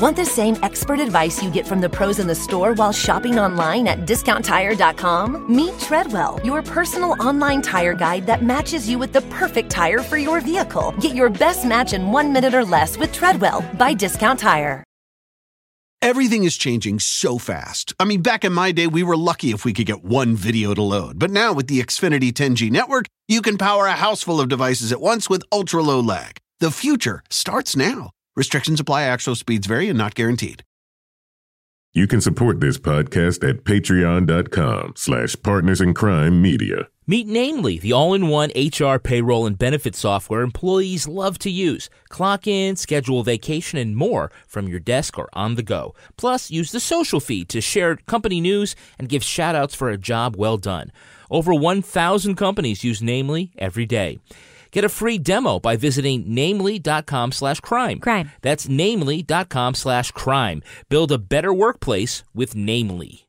Want the same expert advice you get from the pros in the store while shopping online at discounttire.com? Meet Treadwell, your personal online tire guide that matches you with the perfect tire for your vehicle. Get your best match in one minute or less with Treadwell by Discount Tire. Everything is changing so fast. I mean, back in my day, we were lucky if we could get one video to load. But now with the Xfinity 10G network, you can power a house full of devices at once with ultra low lag. The future starts now. Restrictions apply, actual speeds vary and not guaranteed. You can support this podcast at patreon.com slash partners in crime media. Meet Namely, the all-in-one HR payroll and benefit software employees love to use. Clock in, schedule vacation, and more from your desk or on the go. Plus, use the social feed to share company news and give shout-outs for a job well done. Over 1,000 companies use Namely every day. Get a free demo by visiting namely.com slash crime. Crime. That's namely.com slash crime. Build a better workplace with Namely.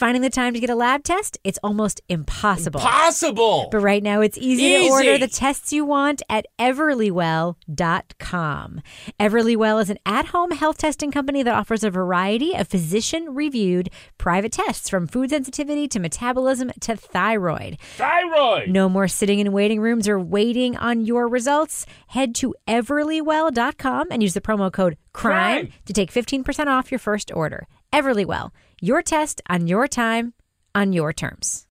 Finding the time to get a lab test, it's almost impossible. Possible! But right now, it's easy, Easy. to order the tests you want at everlywell.com. Everlywell is an at home health testing company that offers a variety of physician reviewed private tests from food sensitivity to metabolism to thyroid. Thyroid! No more sitting in waiting rooms or waiting on your results. Head to everlywell.com and use the promo code CRIME, Crime. to take 15% off your first order. Everlywell, your test on your time, on your terms.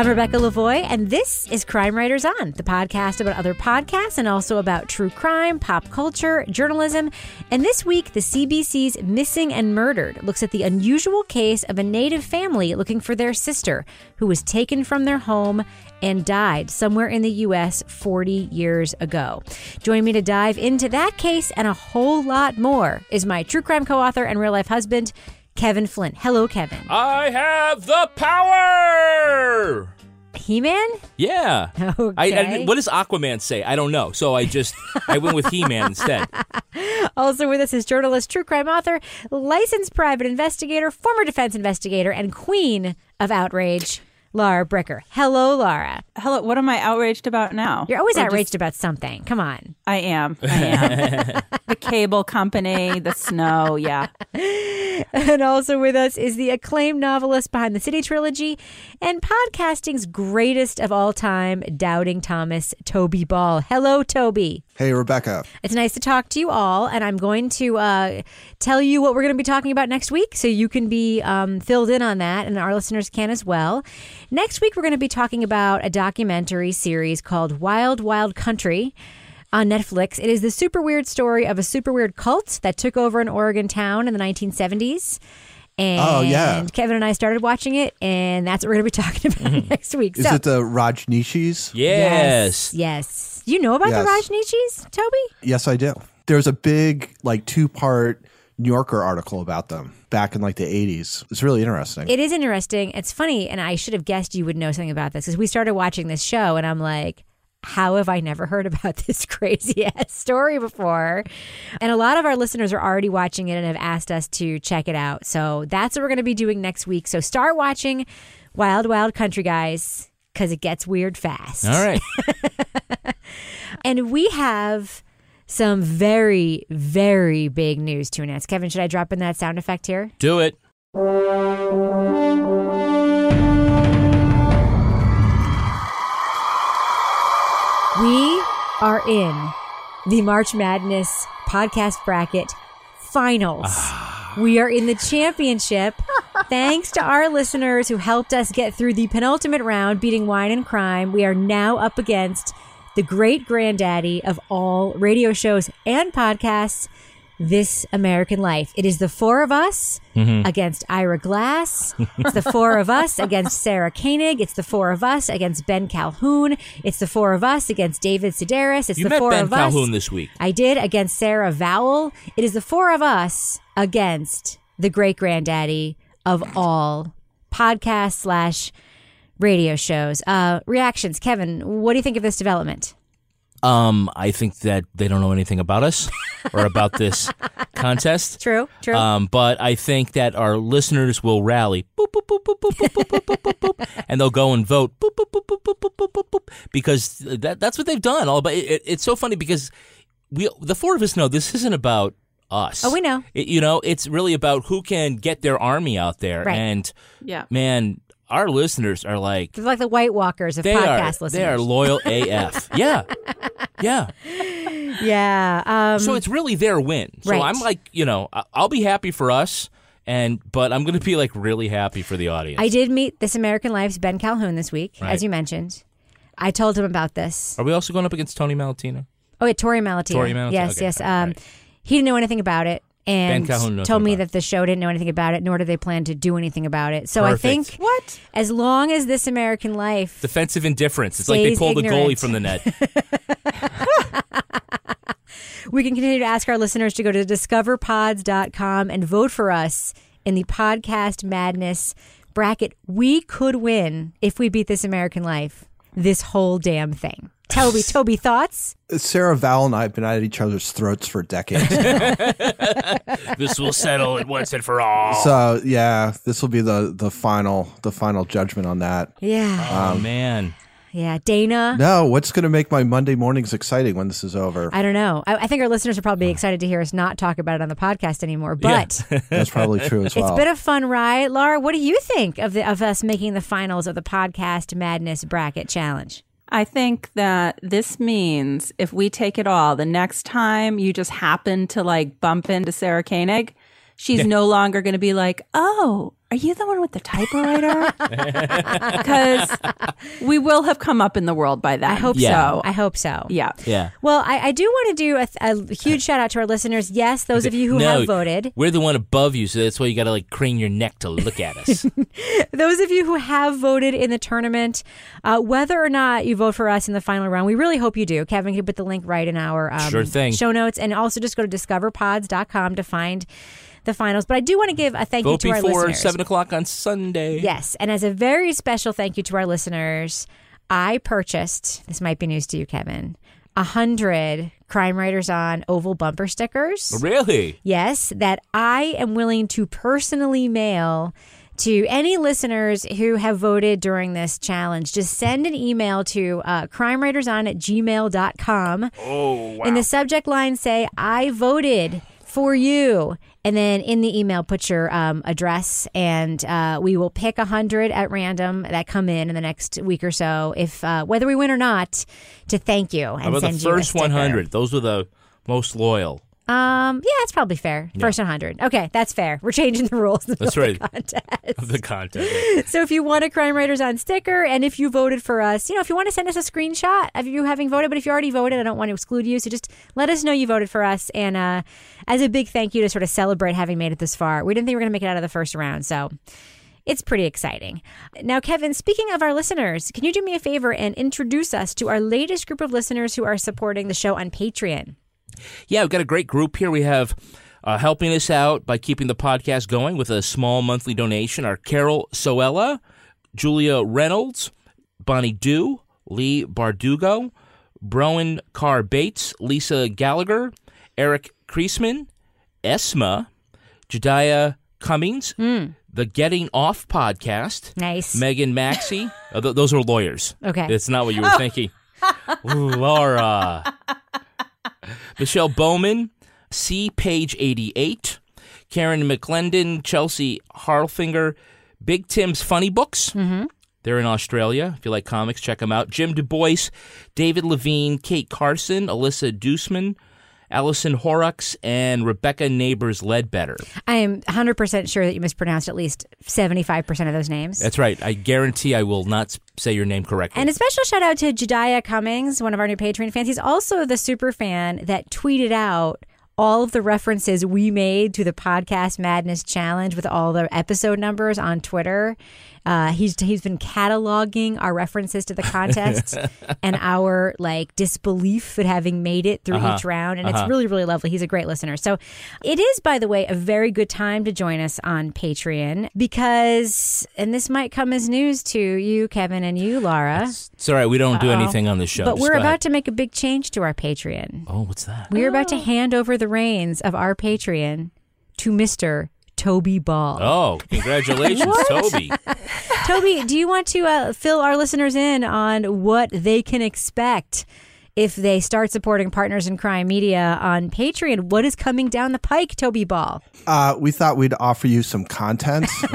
I'm Rebecca Lavoie, and this is Crime Writers On, the podcast about other podcasts and also about true crime, pop culture, journalism. And this week, the CBC's Missing and Murdered looks at the unusual case of a native family looking for their sister who was taken from their home and died somewhere in the U.S. 40 years ago. Join me to dive into that case and a whole lot more is my true crime co author and real life husband, Kevin Flynn. Hello, Kevin. I have the power! He Man? Yeah. Okay. I, I, what does Aquaman say? I don't know. So I just I went with He-Man instead. Also with us is journalist, true crime author, licensed private investigator, former defense investigator, and queen of outrage, Laura Bricker. Hello, Laura. Hello, what am I outraged about now? You're always Or outraged just- about something. Come on. I am. I am. the cable company, the snow, yeah. And also with us is the acclaimed novelist behind the City trilogy and podcasting's greatest of all time, Doubting Thomas, Toby Ball. Hello, Toby. Hey, Rebecca. It's nice to talk to you all, and I'm going to uh, tell you what we're going to be talking about next week so you can be um, filled in on that, and our listeners can as well. Next week, we're going to be talking about a documentary series called Wild Wild Country on Netflix. It is the super weird story of a super weird cult that took over an Oregon town in the 1970s. And Oh, yeah. Kevin and I started watching it, and that's what we're going to be talking about mm-hmm. next week. Is so, it the Rajneeshis? Yes. yes. You know about Yes. the Rajneeshis, Toby? Yes, I do. There's a big, like, two part New Yorker article about them back in like the 80s. It's really interesting. It is interesting. It's funny, and I should have guessed you would know something about this because we started watching this show, and I'm like, how have I never heard about this crazy ass story before? And a lot of our listeners are already watching it and have asked us to check it out. So that's what we're going to be doing next week. So start watching Wild Wild Country, guys, because it gets weird fast. All right. And we have some very, very big news to announce. Kevin, should I drop in that sound effect here? Do it. We are in the March Madness podcast bracket finals. Ah. we are in the championship. Thanks to our listeners who helped us get through the penultimate round, beating Wine and Crime. We are now up against the great granddaddy of all radio shows and podcasts, This American Life. It is the four of us against Ira Glass. It's the four of us against Sarah Koenig. It's the four of us against Ben Calhoun. It's the four of us against David Sedaris. It's You the met four Ben of us. Calhoun this week. I did against Sarah Vowell. It is the four of us against the great granddaddy of all podcasts slash radio shows. Uh, reactions, Kevin. What do you think of this development? Um, I think that they don't know anything about us or about this contest. True, true. Um, but I think that our listeners will rally, boop, boop, boop, boop, boop, boop, boop, boop, boop, boop, and they'll go and vote, boop, boop, boop, boop, boop, boop, boop, boop, boop, because that, that's what they've done. All but it, it's so funny because we, the four of us know this isn't about us. Oh, we know. It, you know, it's really about who can get their army out there. Right. And Yeah. man, our listeners are like They're like the White Walkers of they podcast are listeners. they are loyal AF. yeah, yeah. yeah. Um, So it's really their win. So Right. I'm like, you know, I'll be happy for us, and but I'm going to be like really happy for the audience. I did meet This American Life's Ben Calhoun this week, Right. as you mentioned. I told him about this. Are we also going up against Tony Malatina? Oh, yeah, Tori Malatia. Tori Malatia, Yes, okay, yes. Um, right. He didn't know anything about it. And Calhoun knows told me that the show didn't know anything about it, nor do they plan to do anything about it. So I think What? as long as This American Life Defensive indifference. It's like they Stays pulled the goalie from the net. We can continue to ask our listeners to go to discoverpods.com and vote for us in the podcast madness bracket. We could win if we beat this American life, this whole damn thing. Toby, Toby, thoughts? Sarah Vowell and I have been at each other's throats for decades. this will settle it once and for all. so yeah, this will be the the final the final judgment on that. Yeah. oh um, man, Yeah. Dana. No, what's going to make my Monday mornings exciting when this is over? I don't know. I, I think our listeners are probably excited to hear us not talk about it on the podcast anymore. Yeah. But That's probably true as well. it's been a fun ride. Laura, what do you think of the of us making the finals of the podcast madness bracket challenge? I think that this means if we take it all, the next time you just happen to like bump into Sarah Koenig, she's no longer going to be like, "Oh, are you the one with the typewriter?" Because we will have come up in the world by that. I hope Yeah. so. I hope so. Yeah. yeah. Well, I, I do want to do a, a huge shout out to our listeners. Yes, those of you who no, have voted. We're the one above you, so that's why you got to like crane your neck to look at us. Those of you who have voted in the tournament, uh, whether or not you vote for us in the final round, we really hope you do. Kevin can put the link right in our um, Sure thing. show notes. And also just go to discoverpods.com to find the finals. But I do want to give a thank Vote you to our before listeners. seven o'clock on Sunday. Yes. And as a very special thank you to our listeners, I purchased, this might be news to you, Kevin, a hundred Crime Writers on oval bumper stickers. Really? Yes, that I am willing to personally mail to any listeners who have voted during this challenge. Just send an email to uh, crimewriterson at gmail.com. Oh, wow. In the subject line, say, I voted for you. And then in the email, put your um, address, and uh, we will pick a hundred at random that come in in the next week or so, if uh, whether we win or not, to thank you and How about send the you a first 100? Those were the most loyal. Um, yeah, it's probably fair. First 100. Okay, that's fair. We're changing the rules. That's right. the contest. of the content. So if you want a Crime Writers on sticker, and if you voted for us, you know, if you want to send us a screenshot of you having voted, but if you already voted, I don't want to exclude you. So just let us know you voted for us, and uh, as a big thank you to sort of celebrate having made it this far. We didn't think we were going to make it out of the first round, so. It's pretty exciting. Now, Kevin, speaking of our listeners, can you do me a favor and introduce us to our latest group of listeners who are supporting the show on Patreon? Yeah, we've got a great group here. We have uh, helping us out by keeping the podcast going with a small monthly donation are Carol Soella, Julia Reynolds, Bonnie Dew, Lee Bardugo, Browan Carr Bates, Lisa Gallagher, Eric Kreisman, Esma, Jediah Cummings, the Getting Off podcast, Nice. Megan Maxey. uh, th- those are lawyers. Okay. It's not what you were thinking. Ooh, Laura. Michelle Bowman, C. Page 88, Karen McClendon, Chelsea Harlfinger, Big Tim's Funny Books. Mm-hmm. They're in Australia. If you like comics, check them out. Jim Du Bois, David Levine, Kate Carson, Alyssa Deuceman, Allison Horrocks, and Rebecca Neighbors Ledbetter. I am 100% sure that you mispronounced at least 75% of those names. That's right. I guarantee I will not say your name correctly. and a special shout out to Jediah Cummings, one of our new Patreon fans. He's also the super fan that tweeted out all of the references we made to the podcast madness challenge with all the episode numbers on Twitter. Uh, he's he's been cataloging our references to the contests and our like disbelief at having made it through Uh-huh. each round, and it's really really lovely. He's a great listener. So it is, by the way, a very good time to join us on Patreon because, and this might come as news to you, Kevin, and you, Laura. It's all right. We don't do anything on the show. But Just we're about ahead. to make a big change to our Patreon. Oh, what's that? We're about to hand over the reins of our Patreon to Mr. Toby Ball. Oh, congratulations, Toby. Toby, do you want to uh, fill our listeners in on what they can expect if they start supporting Partners in Crime Media on Patreon? What is coming down the pike, Toby Ball? Uh, we thought we'd offer you some content,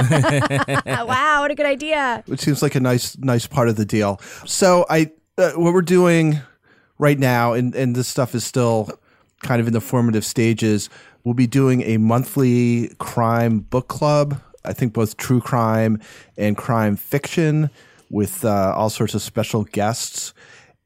wow, what a good idea. It seems like a nice nice part of the deal. So I uh, what we're doing right now, and and this stuff is still kind of in the formative stages. We'll be doing a monthly crime book club. I think both true crime and crime fiction with uh, all sorts of special guests.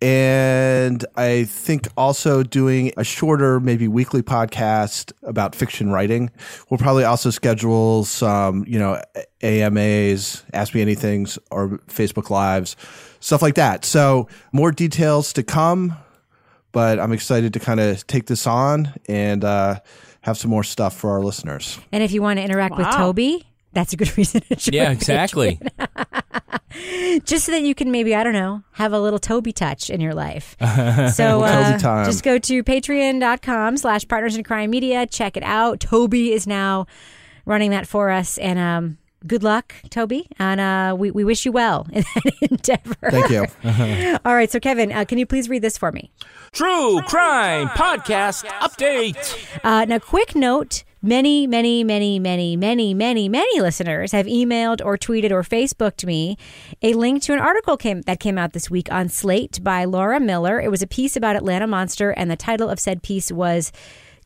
And I think also doing a shorter, maybe weekly podcast about fiction writing. We'll probably also schedule some, you know, AMAs, Ask Me Anythings, or Facebook Lives, stuff like that. So more details to come, but I'm excited to kind of take this on and uh, have some more stuff for our listeners. And if you want to interact with Toby, that's a good reason to join. Yeah, exactly. just so that you can maybe I don't know have a little Toby touch in your life. So uh, Toby time. just go to patreon.com slash partners in crime media. Check it out. Toby is now running that for us. And um, good luck, Toby. And uh, we, we wish you well in that endeavor. Thank you. All right. So, Kevin, uh, can you please read this for me? True Crime Podcast Update. Uh, now, quick note many, many, many, many, many, many, many listeners have emailed or tweeted or Facebooked me a link to an article came, that came out this week on Slate by Laura Miller. It was a piece about Atlanta Monster, and the title of said piece was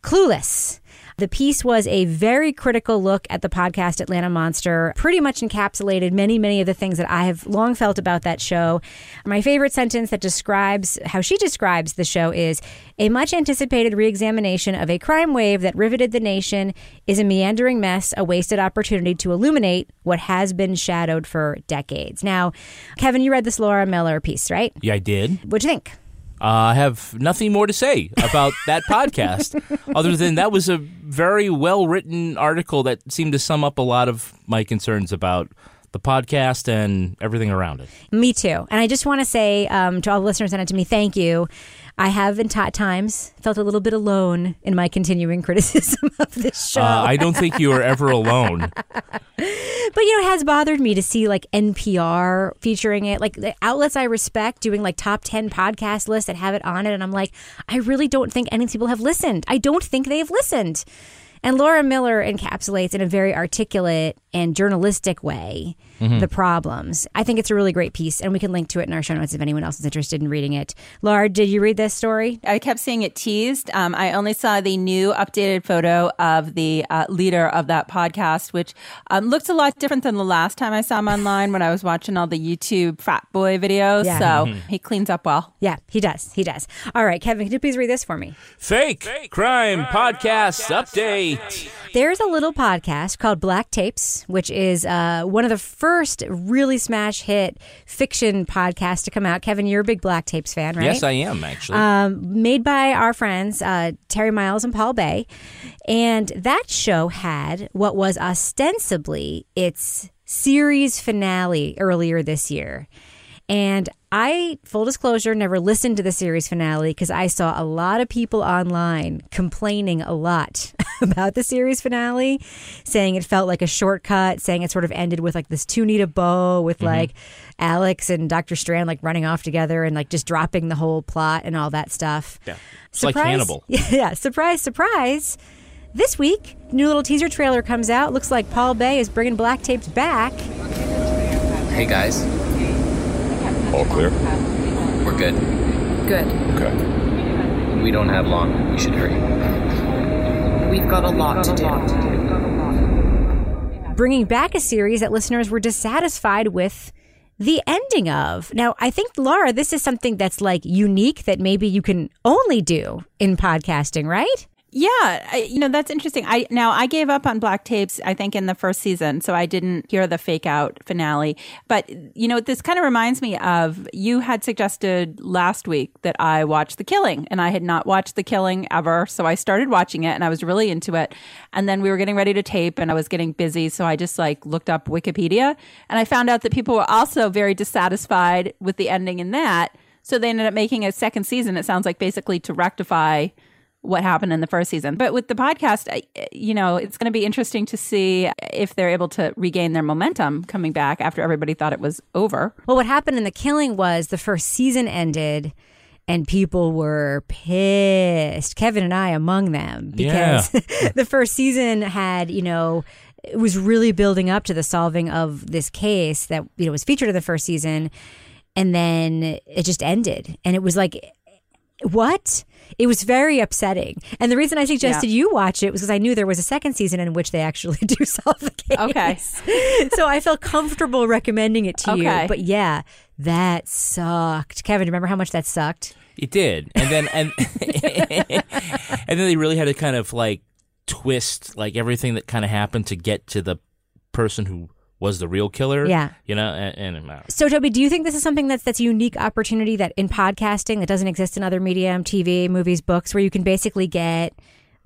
Clueless. The piece was a very critical look at the podcast Atlanta Monster, pretty much encapsulated many, many of the things that I have long felt about that show. My favorite sentence that describes how she describes the show is a much anticipated reexamination of a crime wave that riveted the nation is a meandering mess, a wasted opportunity to illuminate what has been shadowed for decades. Now, Kevin, you read this Laura Miller piece, right? Yeah, I did. What'd you think? Uh, I have nothing more to say about that podcast, other than that was a very well written article that seemed to sum up a lot of my concerns about the podcast and everything around it. Me too. And I just want to say um, to all the listeners and to me, thank you. I have in t- times felt a little bit alone in my continuing criticism of this show. Uh, I don't think you are ever alone. but you know, it has bothered me to see like NPR featuring it, like the outlets I respect doing like top 10 podcast lists that have it on it. And I'm like, I really don't think any people have listened. I don't think they've listened. And Laura Miller encapsulates in a very articulate and journalistic way the problems. I think it's a really great piece, and we can link to it in our show notes if anyone else is interested in reading it. Laura, did you read this story? I kept seeing it teased. Um, I only saw the new updated photo of the uh, leader of that podcast, which um, looks a lot different than the last time I saw him online when I was watching all the YouTube frat boy videos. Yeah. So he cleans up well. Yeah, he does. He does. All right, Kevin, can you please read this for me? Fake, Crime Podcast Update. There's a little podcast called Black Tapes, which is uh, one of the first really smash hit fiction podcasts to come out. Kevin, you're a big Black Tapes fan, right? Yes, I am actually. um, made by our friends uh, Terry Miles and Paul Bae. And that show had what was ostensibly its series finale earlier this year. And I, full disclosure, never listened to the series finale because I saw a lot of people online complaining a lot about the series finale, saying it felt like a shortcut, saying it sort of ended with like this too neat a bow with mm-hmm. like Alex and Dr. Strand like running off together and like just dropping the whole plot and all that stuff. Yeah. It's like Hannibal. Yeah, surprise, surprise. This week, new little teaser trailer comes out. Looks like Paul Bae is bringing black tapes back. Hey guys, All clear? we're good. Good. Okay. We don't have long. You should hurry. We've got a lot to do. bringing back a series that listeners were dissatisfied with the ending of. Now, I think, Laura, this is something that's like unique that maybe you can only do in podcasting, right? Yeah, I, you know that's interesting. I now I gave up on black tapes. I think in the first season, so I didn't hear the fake out finale. But you know, this kind of reminds me of you had suggested last week that I watch The Killing, and I had not watched The Killing ever. So I started watching it, and I was really into it. And then we were getting ready to tape, and I was getting busy, so I just like looked up Wikipedia, and I found out that people were also very dissatisfied with the ending in that. So they ended up making a second season. It sounds like basically to rectify what happened in the first season. But with the podcast, you know, it's going to be interesting to see if they're able to regain their momentum coming back after everybody thought it was over. Well, what happened in the killing was the first season ended and people were pissed. Kevin and I among them because the first season had, you know, it was really building up to the solving of this case that, you know, was featured in the first season and then it just ended. And it was like what? It was very upsetting. And the reason I suggested Yeah. you watch it was because I knew there was a second season in which they actually do solve the case. Okay. so I felt comfortable recommending it to Okay. you. But yeah, that sucked. Kevin, do you remember how much that sucked? It did, and then and and then they really had to kind of like twist like everything that kind of happened to get to the person who was the real killer. Yeah. you know, and, and uh, So Toby, do you think this is something that's that's a unique opportunity that in podcasting that doesn't exist in other medium, TV, movies, books, where you can basically get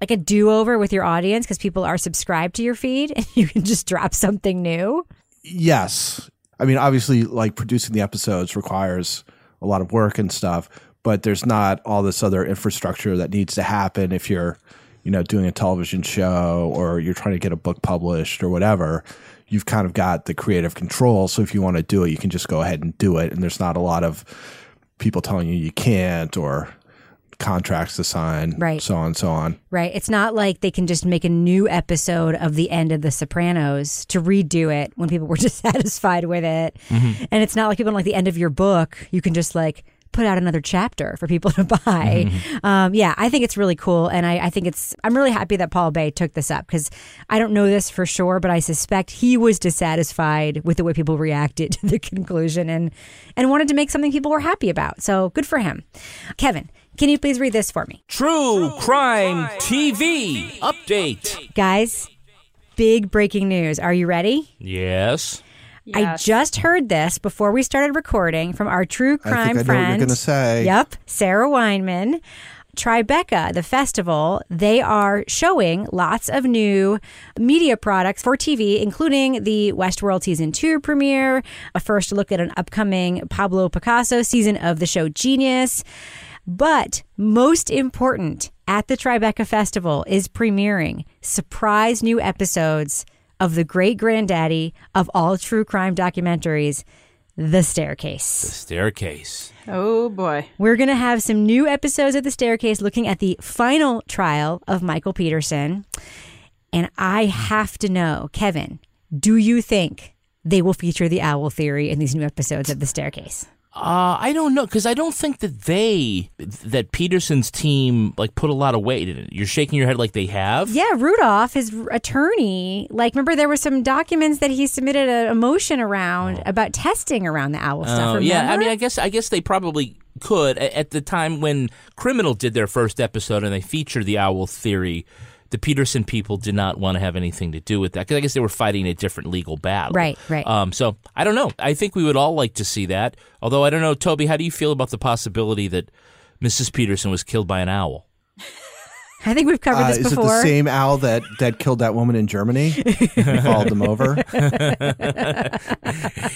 like a do-over with your audience because people are subscribed to your feed and you can just drop something new? Yes. I mean, obviously, like producing the episodes requires a lot of work and stuff, but there's not all this other infrastructure that needs to happen if you're, you know, doing a television show or you're trying to get a book published or whatever. You've kind of got the creative control. So if you want to do it, you can just go ahead and do it. And there's not a lot of people telling you you can't or contracts to sign, Right. so on and so on. Right. It's not like they can just make a new episode of the end of The Sopranos to redo it when people were dissatisfied with it. Mm-hmm. And it's not like even like the end of your book, you can just like put out another chapter for people to buy. Um, yeah, I think it's really cool. And I, I think it's, I'm really happy that Paul Bae took this up because I don't know this for sure, but I suspect he was dissatisfied with the way people reacted to the conclusion and, and wanted to make something people were happy about. So good for him. Kevin, can you please read this for me? True Crime TV update. Guys, big breaking news. Are you ready? Yes. I just heard this before we started recording from our true I crime think I know what friend. you're going to say. Yep, Sarah Weinman. Tribeca, the festival, they are showing lots of new media products for TV, including the Westworld season two premiere, a first look at an upcoming Pablo Picasso season of the show Genius. But most important, at the Tribeca Festival is premiering surprise new episodes of the great granddaddy of all true crime documentaries, The Staircase. The Staircase. Oh boy. We're going to have some new episodes of The Staircase looking at the final trial of Michael Peterson. And I have to know, Kevin, do you think they will feature the owl theory in these new episodes of The Staircase? Uh, I don't know because I don't think that they that Peterson's team like put a lot of weight in it. You're shaking your head like they have. Yeah, Rudolf, his attorney, like, remember there were some documents that he submitted a, a motion around about testing around the owl stuff. Oh, yeah. I mean, I guess I guess they probably could at the time when Criminal did their first episode and they featured the owl theory. The Peterson people did not want to have anything to do with that because I guess they were fighting a different legal battle. Right, right. Um, so I don't know. I think we would all like to see that. Although I don't know, Toby, how do you feel about the possibility that Mrs. Peterson was killed by an owl? I think we've covered Uh, this is it the same owl that, that killed that woman in Germany? Followed them over.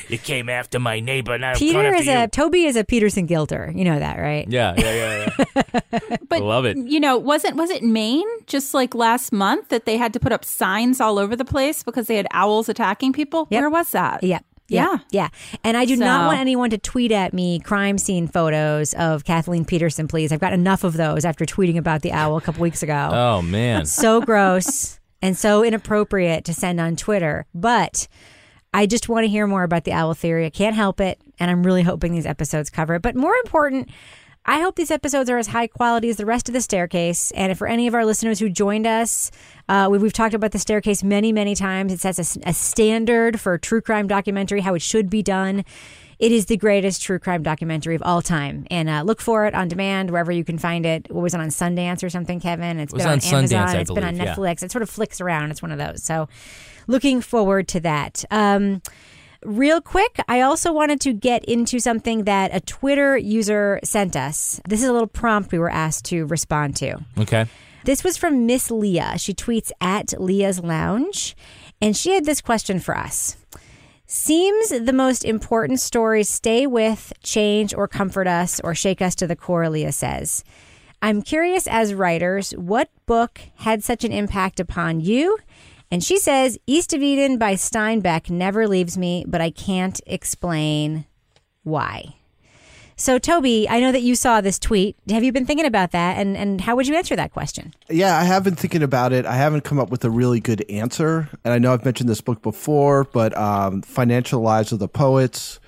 You came after my neighbor. Now Peter is a Toby is a Peterson Guilter. You know that, right? Yeah, yeah, yeah, yeah. But Love it. You know, wasn't was it Maine just like last month that they had to put up signs all over the place because they had owls attacking people? Yep. Where was that? Yeah. Yeah. Yeah. And I do not want anyone to tweet at me crime scene photos of Kathleen Peterson, please. I've got enough of those after tweeting about the owl a couple weeks ago. Oh man. so gross and so inappropriate to send on Twitter. But I just want to hear more about the owl theory. I can't help it. And I'm really hoping these episodes cover it. But more important, I hope these episodes are as high quality as the rest of the staircase. And if for any of our listeners who joined us, uh, we, we've talked about the staircase many, many times. It sets a, a standard for true crime documentary, how it should be done. It is the greatest true crime documentary of all time. And uh, look for it on demand wherever you can find it. What was it on Sundance or something, Kevin? It's It been on, on Sundance, Amazon. I It's been on believe, yeah. Netflix. It sort of flicks around. It's one of those. So looking forward to that. Um, Real quick, I also wanted to get into something that a Twitter user sent us. This is a little prompt we were asked to respond to. Okay. This was from Miss Leah. She tweets at Leah's Lounge, and she had this question for us. Seems the most important stories stay with, change, or comfort us, or shake us to the core, Leah says. I'm curious as writers, what book had such an impact upon you? And she says, East of Eden by Steinbeck never leaves me, but I can't explain why. So, Toby, I know that you saw this tweet. Have you been thinking about that? And, and how would you answer that question? Yeah, I have been thinking about it. I haven't come up with a really good answer. And I know I've mentioned this book before, but um, Financial Lives of the Poets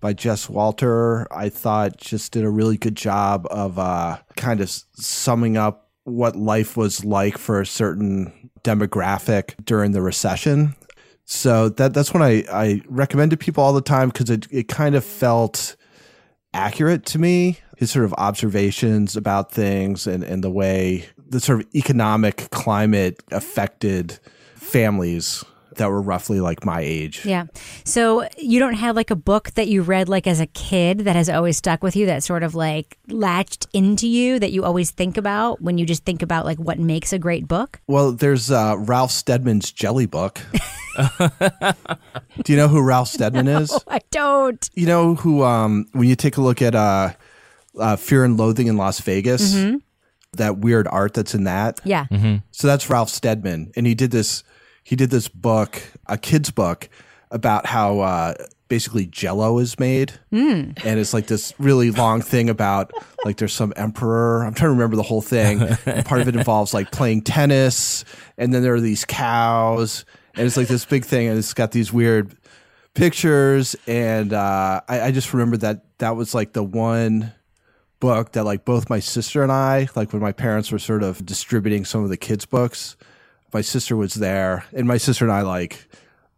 by Jess Walter, I thought just did a really good job of uh, kind of summing up what life was like for a certain demographic during the recession. So that that's when I, I recommend to people all the time because it, it kind of felt accurate to me. His sort of observations about things and, and the way the sort of economic climate affected families that were roughly like my age. Yeah. So you don't have like a book that you read like as a kid that has always stuck with you that sort of like latched into you that you always think about when you just think about like what makes a great book? Well, there's uh, Ralph Steadman's Jelly Book. Do you know who Ralph Steadman is? I don't. You know who, um, when you take a look at uh, uh, Fear and Loathing in Las Vegas, that weird art that's in that. Yeah. So that's Ralph Steadman, and he did this. He did this book, a kid's book, about how uh, basically Jello is made, mm. and it's like this really long thing about like there's some emperor. I'm trying to remember the whole thing. Part of it involves like playing tennis, and then there are these cows, and it's like this big thing, and it's got these weird pictures, and uh, I, I just remember that that was like the one book that like both my sister and I, like when my parents were sort of distributing some of the kids' books, my sister was there, and my sister and I like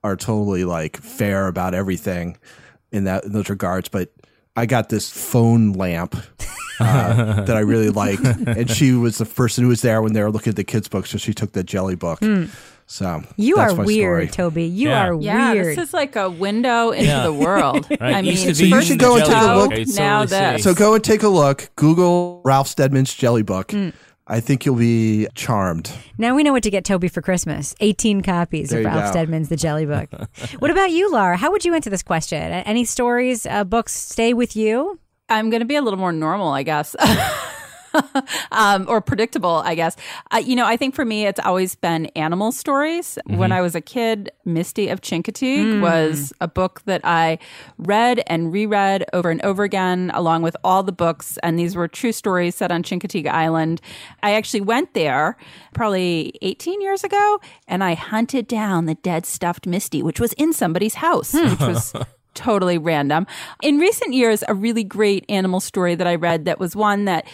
are totally like fair about everything in that in those regards. But I got this phone lamp uh, that I really liked, and she was the person who was there when they were looking at the kids' books, so she took the jelly book. So You that's are my weird, story. Toby. You Yeah. are Yeah, weird. this is like a window into Yeah. the world. Right. I mean, Used So you should go and take a look. I totally Now see. this. So go and take a look. Google Ralph Steadman's jelly book. I think you'll be charmed. now we know what to get Toby for Christmas 18 copies There of you Ralph go. Steadman's The Jelly Book. what about you, Laura? How would you answer this question? Any stories, uh, books stay with you? I'm going to be a little more normal, I guess. um, or predictable, I guess. Uh, you know, I think for me, it's always been animal stories. When I was a kid, Misty of Chincoteague was a book that I read and reread over and over again, along with all the books. And these were true stories set on Chincoteague Island. I actually went there probably 18 years ago and I hunted down the dead stuffed Misty, which was in somebody's house, which was totally random. In recent years, a really great animal story that I read that was one that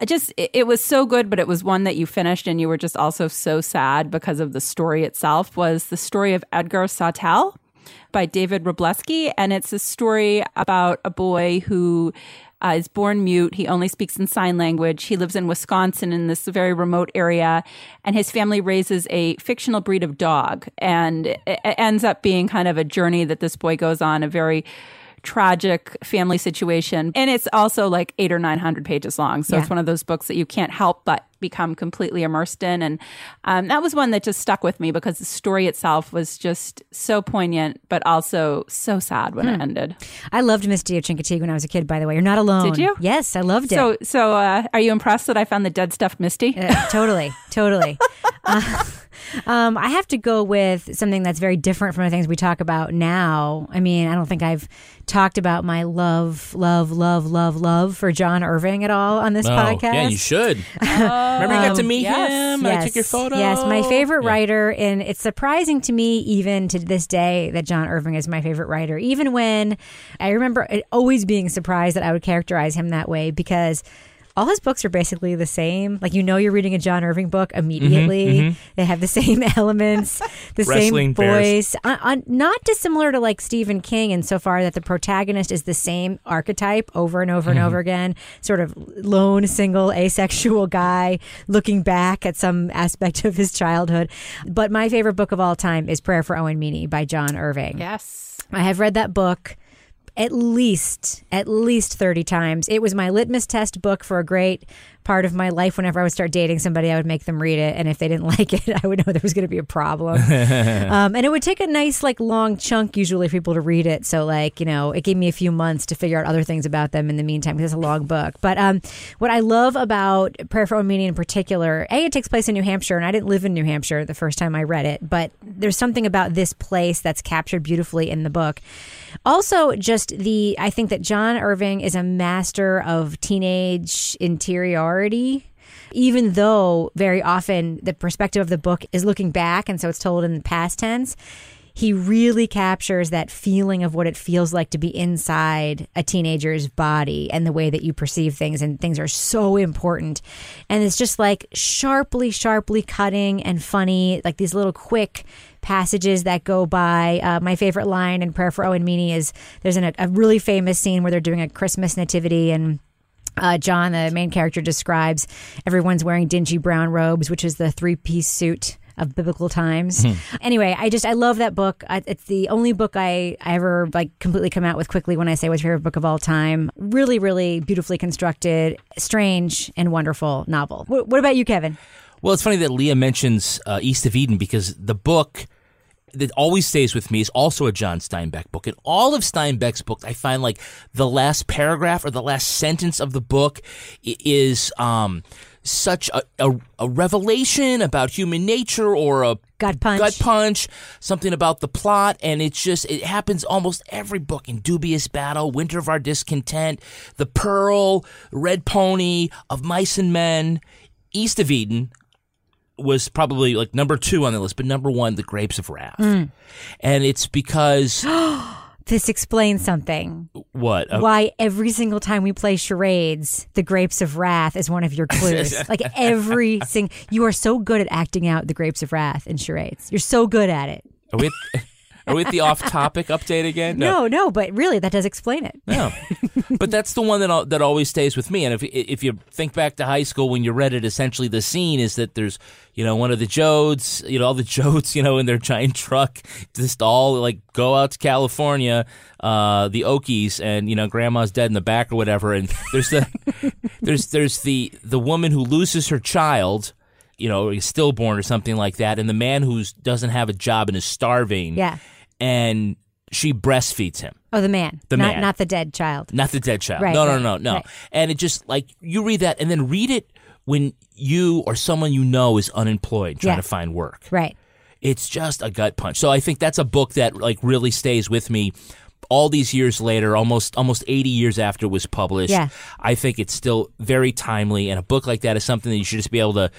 I just it, it was so good, but it was one that you finished and you were just also so sad because of the story itself was the story of Edgar Sawtelle by David Wroblewski. And it's a story about a boy who uh, is born mute. He only speaks in sign language. He lives in Wisconsin in this very remote area, and his family raises a fictional breed of dog. And it ends up being kind of a journey that this boy goes on, a very tragic family situation. And it's also like eight or 900 pages long. So Yeah. it's one of those books that you can't help but become completely immersed in. And um, that was one that just stuck with me because the story itself was just so poignant, but also so sad when Hmm. it ended. I loved Misty of Chincoteague when I was a kid, by the way. You're not alone. Did you? Yes, I loved it. So, so uh, are you impressed that I found the dead stuffed Misty? Uh, totally, totally. Uh, um, I have to go with something that's very different from the things we talk about now. I mean, I don't think I've talked about my love, love, love, love, love for John Irving at all on this Oh, podcast. yeah, you should. Remember you got to meet yes. him? I took your photo. Yes, my favorite Yeah. writer, and it's surprising to me even to this day that John Irving is my favorite writer. Even when I remember it always being surprised that I would characterize him that way because all his books are basically the same. Like you know, you're reading a John Irving book immediately. They have the same elements, the same voice. Uh, uh, not dissimilar to like Stephen King insofar that the protagonist is the same archetype over and over and over again. Sort of lone, single, asexual guy looking back at some aspect of his childhood. But my favorite book of all time is Prayer for Owen Meany by John Irving. Yes. I have read that book at least at least 30 times. It was my litmus test book for a great part of my life whenever I would start dating somebody I would make them read it and if they didn't like it I would know there was going to be a problem. um, and it would take a nice like long chunk usually for people to read it so like, you know, it gave me a few months to figure out other things about them in the meantime because it's a long book. But um, what I love about Prayer for Meany in particular, A it takes place in New Hampshire and I didn't live in New Hampshire the first time I read it, but there's something about this place that's captured beautifully in the book. Also, just the I think that John Irving is a master of teenage interiority. Even though very often the perspective of the book is looking back, and so it's told in the past tense, he really captures that feeling of what it feels like to be inside a teenager's body and the way that you perceive things. And things are so important. And it's just like sharply, sharply cutting and funny, like these little quick passages that go by. Uh, my favorite line in Prayer for Owen Meany is there's an, a really famous scene where they're doing a Christmas nativity and uh, John, the main character, describes everyone's wearing dingy brown robes, which is the three piece suit of biblical times. Anyway, I just I love that book. I, it's the only book I, I ever like completely come out with quickly when I say what's your favorite book of all time. Really, really beautifully constructed, strange and wonderful novel. What, what about you, Kevin? Well, it's funny that Leah mentions uh, East of Eden because the book that always stays with me is also a John Steinbeck book. And all of Steinbeck's books, I find like the last paragraph or the last sentence of the book is um, such a, a, a revelation about human nature or a Gut punch. gut punch, something about the plot, and it's just it happens almost every book in Dubious Battle, Winter of Our Discontent, The Pearl, Red Pony, Of Mice and Men, East of Eden was probably like number two on the list, but number one, The Grapes of Wrath, Mm. and it's because This explains something. what Uh, Why every single time we play charades, the grapes of wrath is one of your clues. like every single, you are so good at acting out the grapes of wrath in charades. You're so good at it. are we at, are we at the off-topic update again? No, no, no, but really, that does explain it. No, but that's the one that that always stays with me. And if if you think back to high school when you read it, essentially the scene is that there's you know one of the Joads, you know all the Joads, you know in their giant truck, just all like go out to California, uh, the Okies, and you know Grandma's dead in the back or whatever. And there's the there's there's the the woman who loses her child. You know, is stillborn or something like that, and the man who doesn't have a job and is starving. Yeah. And she breastfeeds him. Oh, the man, The not man. not the dead child. Not the dead child. Right, no, no, no, no. right. And it just like you read that and then read it when you or someone you know is unemployed trying Yeah. to find work. Right. It's just a gut punch. So I think that's a book that like really stays with me all these years later, almost almost 80 years after it was published. Yeah. I think it's still very timely and a book like that is something that you should just be able to,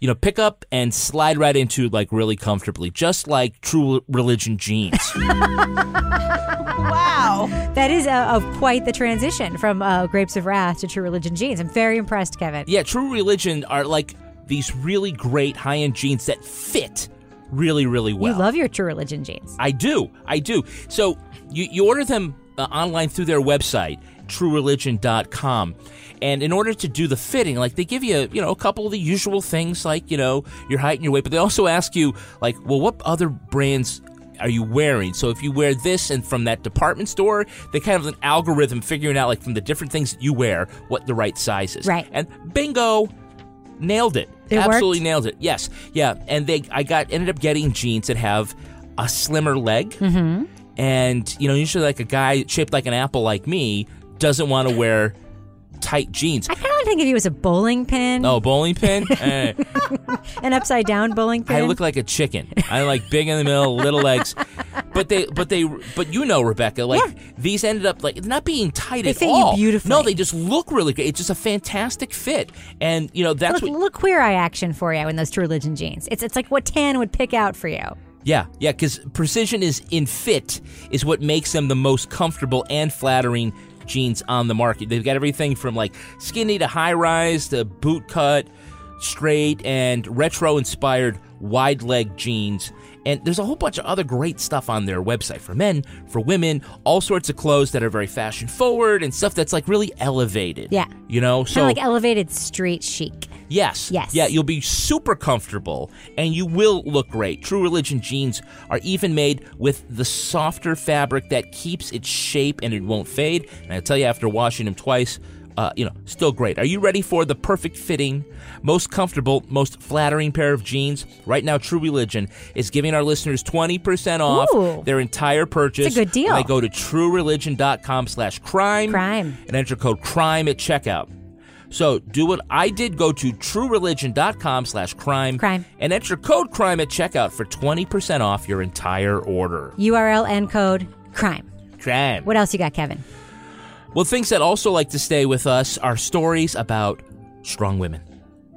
you know, pick up and slide right into like really comfortably, just like True Religion jeans. Wow, that is of quite the transition from uh, Grapes of Wrath to True Religion jeans. I'm very impressed, Kevin. Yeah, True Religion are like these really great high end jeans that fit really, really well. You love your True Religion jeans. I do. I do. So you, you order them uh, online through their website, truereligion.com. And in order to do the fitting, like they give you, you know, a couple of the usual things like, you know, your height and your weight, but they also ask you, like, well, what other brands are you wearing? So if you wear this and from that department store, they kind of have an algorithm figuring out, like, from the different things that you wear, what the right size is. Right. And bingo, nailed it. It worked? Absolutely nailed it. Yes. Yeah. And they, I got, ended up getting jeans that have a slimmer leg. Mm-hmm. And, you know, usually like a guy shaped like an apple like me doesn't want to wear tight jeans. I kind of think of you as a bowling pin, Oh, bowling pin? Eh, an upside down bowling pin. I look like a chicken. I like big in the middle, little legs. But they, but they, but you know, Rebecca, like Yeah. these ended up like not being tight They at fit you all. beautifully. No, they just look really good. It's just a fantastic fit, and you know that's look, what. little queer eye action for you in those True Religion jeans. It's it's like what Tan would pick out for you. Yeah, yeah, because precision is in fit is what makes them the most comfortable and flattering jeans on the market. They've got everything from like skinny to high rise to boot cut, straight, and retro inspired wide leg jeans. And there's a whole bunch of other great stuff on their website for men, for women, all sorts of clothes that are very fashion forward and stuff that's like really elevated. Yeah. You know, Kind so of like elevated street chic. Yes. Yes. Yeah, you'll be super comfortable and you will look great. True Religion jeans are even made with the softer fabric that keeps its shape and it won't fade. And I tell you, after washing them twice, uh, you know, still great. Are you ready for the perfect fitting, most comfortable, most flattering pair of jeans? Right now, True Religion is giving our listeners 20% off Ooh. their entire purchase. It's a good deal. They go to truereligion.com slash crime. Crime. And enter code crime at checkout. So do what I did. Go to truereligion.com slash crime. Crime. And enter code crime at checkout for 20% off your entire order. URL and code crime. Crime. What else you got, Kevin? Well, things that also like to stay with us are stories about strong women,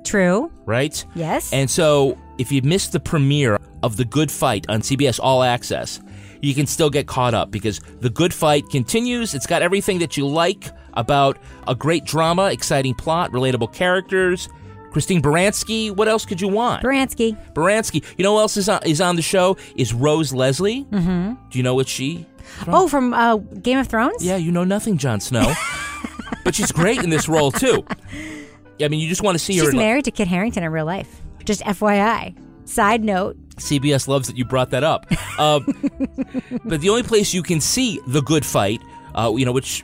True. right? Yes. And so if you missed the premiere of The Good Fight on CBS All Access, you can still get caught up because The Good Fight continues. It's got everything that you like about a great drama, exciting plot, relatable characters. Christine Baranski, what else could you want? Baranski. Baranski. You know who else is on, is on the show? Is Rose Leslie. Mm-hmm. Do you know what she? Oh, from uh, Game of Thrones? Yeah, you know nothing, Jon Snow. but she's great in this role too. I mean, you just want to see her. She's in, like- married to Kit Harington in real life. Just FYI. Side note. CBS loves that you brought that up. Uh, but the only place you can see the Good Fight, uh, you know, which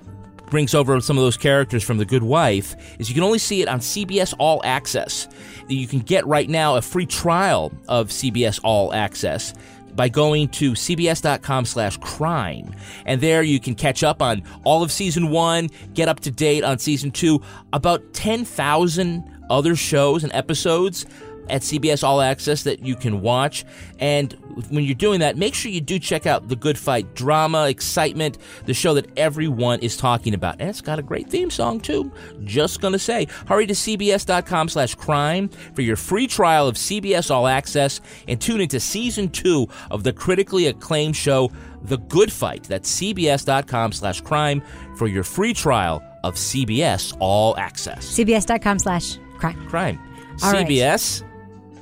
brings over some of those characters from The Good Wife, is you can only see it on CBS All Access. You can get right now a free trial of CBS All Access by going to cbs.com slash crime. And there you can catch up on all of season one get up to date on season two about 10000 other shows and episodes at CBS All Access that you can watch. And when you're doing that, make sure you do check out The Good Fight drama, excitement, the show that everyone is talking about. And it's got a great theme song, too. Just gonna say, hurry to cbs.com slash crime for your free trial of CBS All Access and tune into season two of the critically acclaimed show, The Good Fight. That's cbs.com slash crime for your free trial of CBS All Access. CBS.com slash crime. Crime. All right. CBS Dot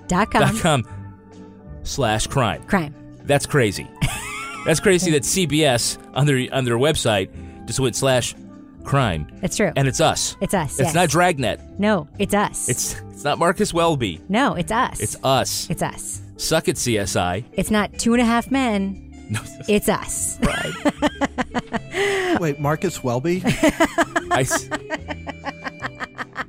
dot com. com slash crime. Crime. That's crazy. That's crazy that CBS on their on their website just went slash crime. It's true. And it's us. It's us, It's yes. not Dragnet. no, it's us. It's it's not Marcus Welby. no, it's us. It's us. It's us. Suck it, CSI. It's not two and a half men. No, It's us. Wait, Marcus Welby? I s-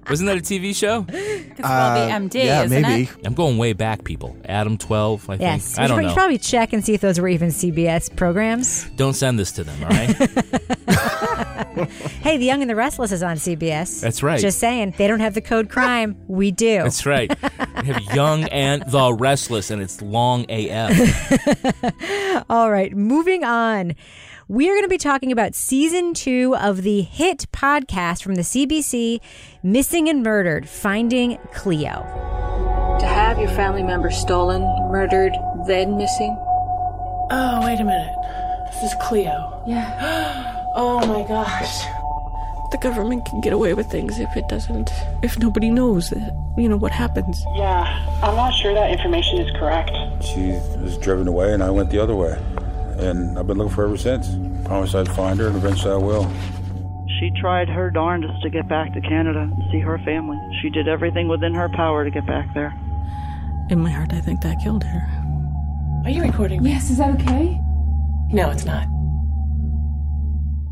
Wasn't that a TV show? It's Welby MD, Uh, yeah, isn't maybe. it? I'm going way back, people. Adam 12, I think. Yes. I you, don't should, you know. should probably check and see if those were even CBS programs. Don't send this to them, all right? Hey, The Young and the Restless is on CBS. That's right. Just saying. They don't have the code crime. We do. That's right. We have Young and the Restless, and it's long AF. All right, moving on. We are going to be talking about season two of the hit podcast from the CBC, Missing and Murdered Finding Cleo. To have your family member stolen, murdered, then missing? Oh, wait a minute. This is Cleo. Yeah. Oh my gosh. The government can get away with things if it doesn't, if nobody knows that, you know, what happens. Yeah, I'm not sure that information is correct. She was driven away, and I went the other way. And I've been looking for her ever since. Promised I'd find her, and eventually I will. She tried her darndest to get back to Canada and see her family. She did everything within her power to get back there. In my heart, I think that killed her. Are you recording me? Yes, is that okay? No, it's not.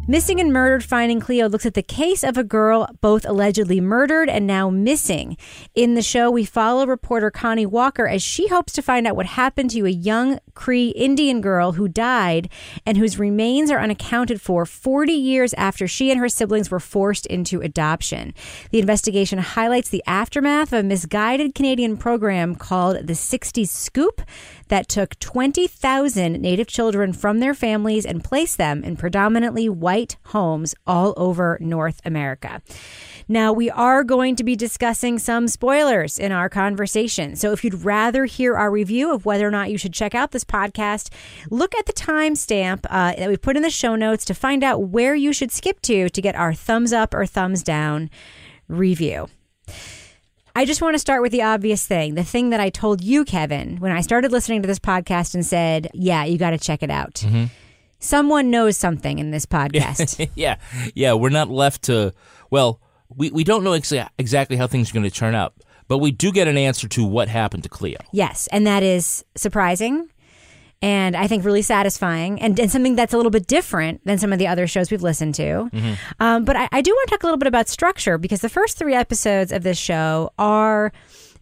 Missing and Murdered Finding Cleo looks at the case of a girl both allegedly murdered and now missing. In the show, we follow reporter Connie Walker as she hopes to find out what happened to a young Cree Indian girl who died and whose remains are unaccounted for 40 years after she and her siblings were forced into adoption. The investigation highlights the aftermath of a misguided Canadian program called the 60s Scoop that took 20,000 Native children from their families and placed them in predominantly white homes all over North America. Now, we are going to be discussing some spoilers in our conversation. So, if you'd rather hear our review of whether or not you should check out this podcast, look at the timestamp uh, that we put in the show notes to find out where you should skip to to get our thumbs up or thumbs down review. I just want to start with the obvious thing the thing that I told you, Kevin, when I started listening to this podcast and said, Yeah, you got to check it out. Mhm. Someone knows something in this podcast. yeah, yeah, we're not left to. Well, we we don't know exa- exactly how things are going to turn out, but we do get an answer to what happened to Cleo. yes, and that is surprising and I think really satisfying and, and something that's a little bit different than some of the other shows we've listened to. Um, but I, I do want to talk a little bit about structure because the first three episodes of this show are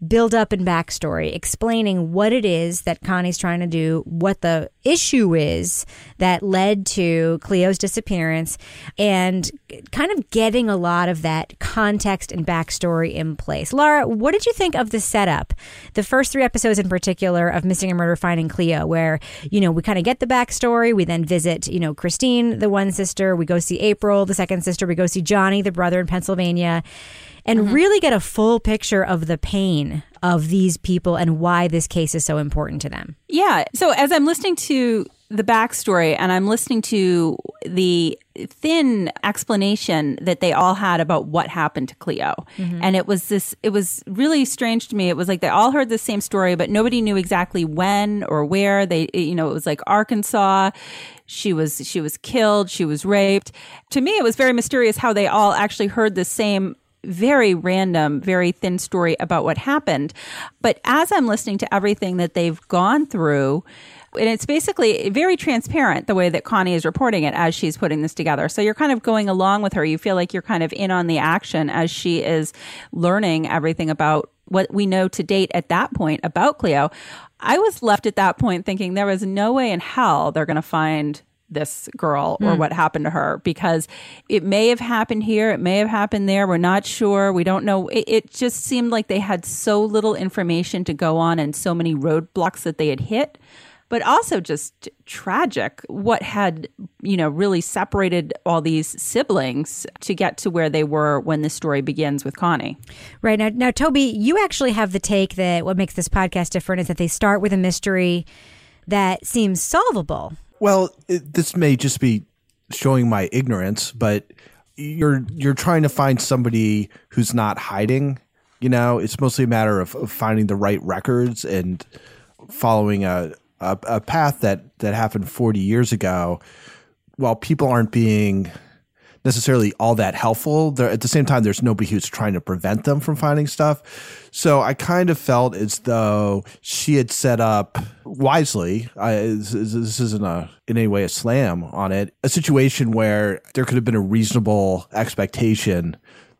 build up and backstory, explaining what it is that Connie's trying to do, what the issue is that led to Cleo's disappearance, and kind of getting a lot of that context and backstory in place. Laura, what did you think of the setup? The first three episodes in particular of Missing and Murder Finding Cleo, where, you know, we kind of get the backstory. We then visit, you know, Christine, the one sister. We go see April, the second sister. We go see Johnny, the brother in Pennsylvania and mm-hmm. really get a full picture of the pain of these people and why this case is so important to them. Yeah. So as I'm listening to the backstory and I'm listening to the thin explanation that they all had about what happened to Cleo. Mm-hmm. And it was this, it was really strange to me. It was like they all heard the same story, but nobody knew exactly when or where they, you know, it was like Arkansas. She was, she was killed. She was raped. To me, it was very mysterious how they all actually heard the same very random, very thin story about what happened. But as I'm listening to everything that they've gone through, and it's basically very transparent the way that Connie is reporting it as she's putting this together. So you're kind of going along with her. You feel like you're kind of in on the action as she is learning everything about what we know to date at that point about Cleo. I was left at that point thinking there was no way in hell they're going to find this girl or Hmm. what happened to her because it may have happened here, it may have happened there. We're not sure. We don't know. It, it just seemed like they had so little information to go on and so many roadblocks that they had hit. But also just tragic what had, you know, really separated all these siblings to get to where they were when the story begins with Connie. Right now, now, Toby, you actually have the take that what makes this podcast different is that they start with a mystery that seems solvable. Well, it, this may just be showing my ignorance, but you're you're trying to find somebody who's not hiding. You know, it's mostly a matter of, of finding the right records and following a, a a path that that happened 40 years ago. While people aren't being necessarily all that helpful. At the same time, there's nobody who's trying to prevent them from finding stuff. So I kind of felt as though she had set up wisely. I, this, this isn't a in any way a slam on it. A situation where there could have been a reasonable expectation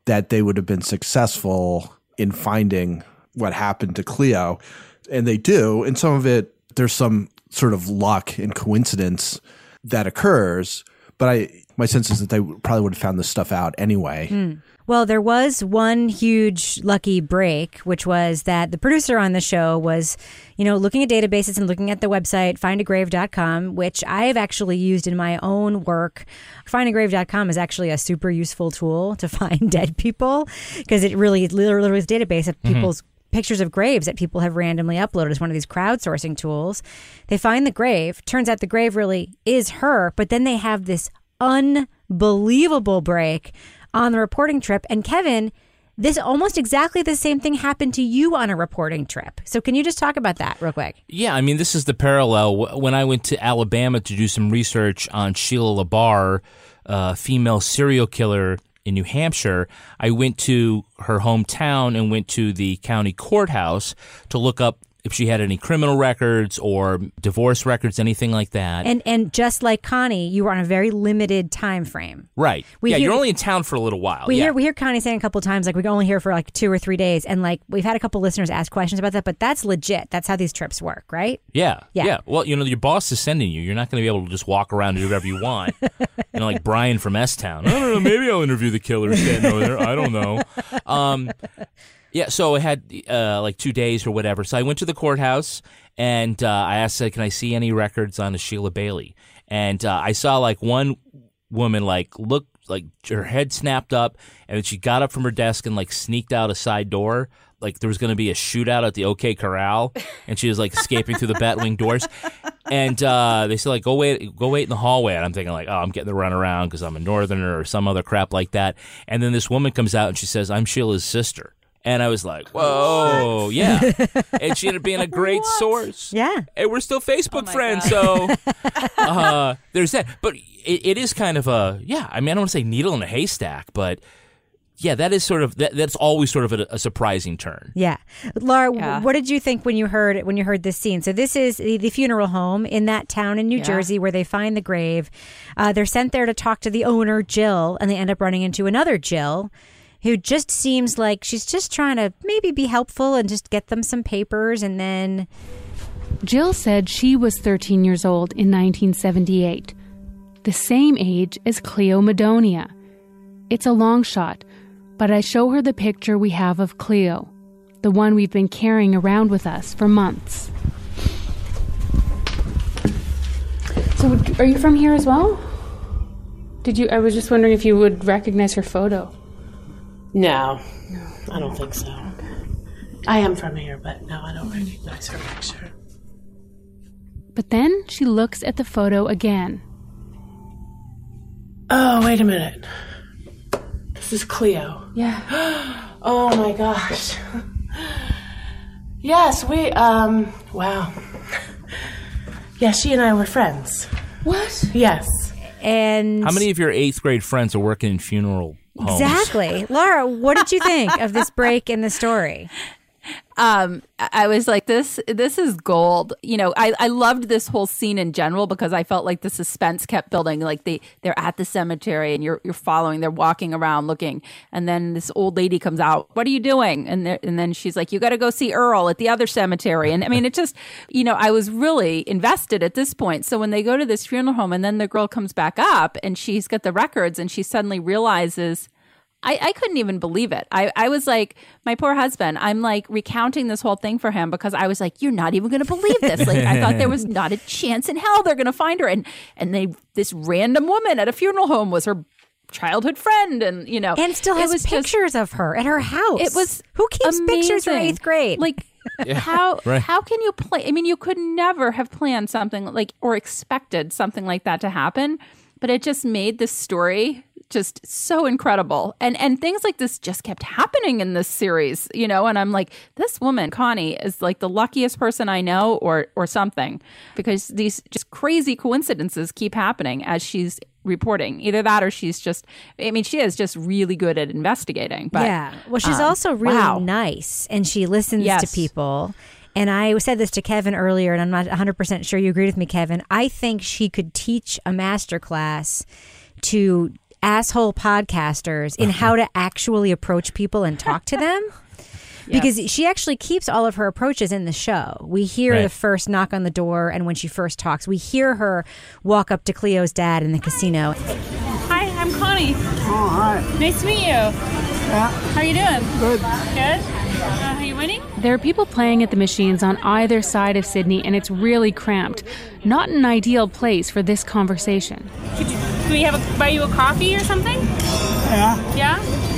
that they would have been successful in finding what happened to Cleo, and they do. And some of it, there's some sort of luck and coincidence that occurs. But I, my sense is that they probably would have found this stuff out anyway. Hmm. Well, there was one huge lucky break, which was that the producer on the show was, you know, looking at databases and looking at the website findagrave.com, which I have actually used in my own work. Findagrave.com is actually a super useful tool to find dead people because it really literally is a database of Mhm. people's pictures of graves that people have randomly uploaded as one of these crowdsourcing tools. They find the grave. Turns out the grave really is her, but then they have this unbelievable break on the reporting trip. And Kevin, this almost exactly the same thing happened to you on a reporting trip. So can you just talk about that real quick? Yeah, I mean, this is the parallel. When I went to Alabama to do some research on Sheila LaBarre, female serial killer in New Hampshire, I went to her hometown and went to the county courthouse to look up if she had any criminal records or divorce records, anything like that. And and just like Connie, you were on a very limited time frame. right. We yeah, hear- you're only in town for a little while. We yeah. hear we hear Connie saying a couple times like we only here for like two or three days, and like we've had a couple listeners ask questions about that, but that's legit. That's how these trips work, right? Yeah, Yeah. Well, you know, your boss is sending you. You're not going to be able to just walk around and do whatever you want. you know, like Brian from S Town. I don't know. Maybe I'll interview the killer standing over there. I don't know. Um, yeah. So I had uh, like two days or whatever. So I went to the courthouse and uh, I asked, "Can I see any records on Sheila Bailey?" And uh, I saw like one woman like look like her head snapped up, and she got up from her desk and like sneaked out a side door. Like there was going to be a shootout at the OK Corral, and she was like escaping through the Batwing doors. And uh, they said like go wait, go wait in the hallway. And I'm thinking like, oh, I'm getting the run around because I'm a northerner or some other crap like that. And then this woman comes out and she says, I'm Sheila's sister. And I was like, whoa, yeah. and she ended up being a great source. Yeah. And we're still Facebook friends. So uh, there's that. But it, it is kind of a, yeah, I mean, I don't want to say needle in a haystack, but yeah, that is sort of, that, that's always sort of a, a surprising turn. Yeah, Laura, Yeah. what did you think when you heard when you heard this scene? So this is the, the funeral home in that town in New Yeah. Jersey where they find the grave. Uh, they're sent there to talk to the owner, Jill, and they end up running into another Jill, who just seems like she's just trying to maybe be helpful and just get them some papers, and then Jill said she was 13 years old in 1978, the same age as Cleo Madonia. It's a long shot, but I show her the picture we have of Cleo, the one we've been carrying around with us for months. So, are you from here as well? Did you? I was just wondering if you would recognize her photo. No, I don't think so. I am from here, but no, I don't recognize her picture. But then she looks at the photo again. Oh, wait a minute. This is Cleo. Yeah. Oh my gosh. Yes, we, um, wow. Yeah, she and I were friends. What? Yes. And How many of your eighth grade friends are working in funeral exactly, Laura, what did you think of this break in the story? Um I was like this this is gold. You know, I I loved this whole scene in general because I felt like the suspense kept building like they they're at the cemetery and you're you're following, they're walking around looking and then this old lady comes out, "What are you doing?" and and then she's like, "You got to go see Earl at the other cemetery." And I mean, it just, you know, I was really invested at this point. So when they go to this funeral home and then the girl comes back up and she's got the records and she suddenly realizes I, I couldn't even believe it. I, I was like, my poor husband, I'm like recounting this whole thing for him because I was like, you're not even going to believe this. Like, I thought there was not a chance in hell they're going to find her. And, and they, this random woman at a funeral home was her childhood friend. And, you know, And still it has was just- pictures of her at her house. it was who keeps pictures from amazing. eighth grade? Like Yeah, how right. how can you play? I mean, you could never have planned something like or expected something like that to happen, but it just made this story just so incredible. And and things like this just kept happening in this series, you know. And I'm like, this woman Connie is like the luckiest person I know, or or something, because these just crazy coincidences keep happening as she's reporting. Either that or she's just. I mean, she is just really good at investigating. But yeah. Well, she's um, also really wow. nice and she listens Yes. to people. And I said this to Kevin earlier, and I'm not 100% sure you agreed with me, Kevin. I think she could teach a master class to asshole podcasters in how to actually approach people and talk to them. Because she actually keeps all of her approaches in the show. We hear Right. the first knock on the door, and when she first talks, we hear her walk up to Cleo's dad in the casino. Hi, I'm Connie. Oh, hi. Nice to meet you. Yeah. How are you doing? Good. Good? Uh, are you winning? There are people playing at the machines on either side of Sydney, and it's really cramped. Not an ideal place for this conversation. Could you, can we have a, buy you a coffee or something? Yeah. Yeah?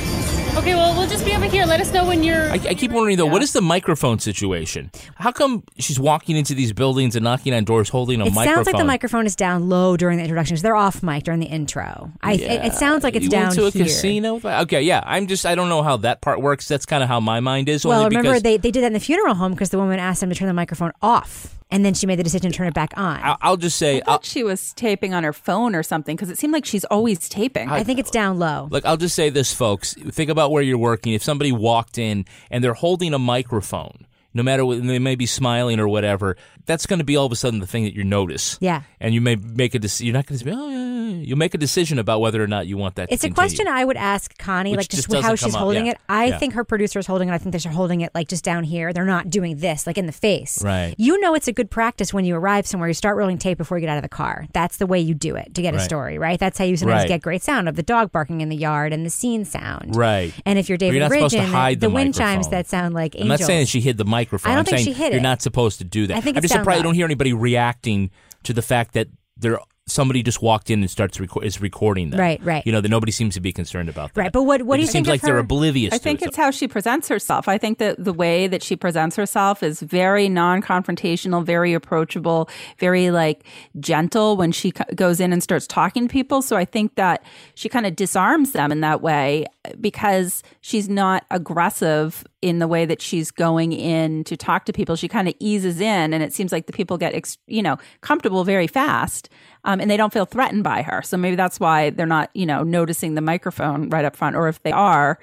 Okay, well, we'll just be over here. Let us know when you're. I, I keep wondering though, what is the microphone situation? How come she's walking into these buildings and knocking on doors holding a it microphone? sounds like the microphone is down low during the introductions. They're off mic during the intro. I, it, it sounds like it's you down went to a here. casino. Okay, yeah. I'm just I don't know how that part works. That's kind of how my mind is. Well, only remember because they, they did that in the funeral home because the woman asked them to turn the microphone off, and then she made the decision to turn it back on. I'll, I'll just say, I thought she was taping on her phone or something because it seemed like she's always taping. I think it's down low. Look, I'll just say this, folks. Think about where you're working. If somebody walked in and they're holding a microphone, no matter what, they may be smiling or whatever, that's going to be all of a sudden the thing that you notice. Yeah. And you may make a decision. You're not going to say, oh, yeah, yeah. You'll make a decision about whether or not you want that It's a question I would ask Connie, Which like just, just how she's up, holding yeah. it. I Yeah. think her producer is holding it. I think they're holding it like just down here. They're not doing this, like in the face. Right. You know, it's a good practice when you arrive somewhere. You start rolling tape before you get out of the car. That's the way you do it to get a story, right? That's how you sometimes Right. get great sound of the dog barking in the yard and the scene sound. Right. And if you're But David you're not supposed to Ridgen, hide the, the wind chimes that sound like angels. I'm not saying that she hid the microphone. I don't am think saying she hid you're it. not supposed to do that. I think I'm it's surprised I low. don't hear anybody reacting to the fact that they're somebody just walked in and starts reco- is recording them. Right, right. You know that nobody seems to be concerned about that. Right, but what what it do you just think seems like of they're oblivious. I to think it. it's how she presents herself. I think that the way that she presents herself is very non-confrontational, very approachable, very like gentle when she co- goes in and starts talking to people. So I think that she kind of disarms them in that way because she's not aggressive in the way that she's going in to talk to people. She kind of eases in, and it seems like the people get ex- you know comfortable very fast. Um, and they don't feel threatened by her. So maybe that's why they're not, you know, noticing the microphone right up front. Or if they are,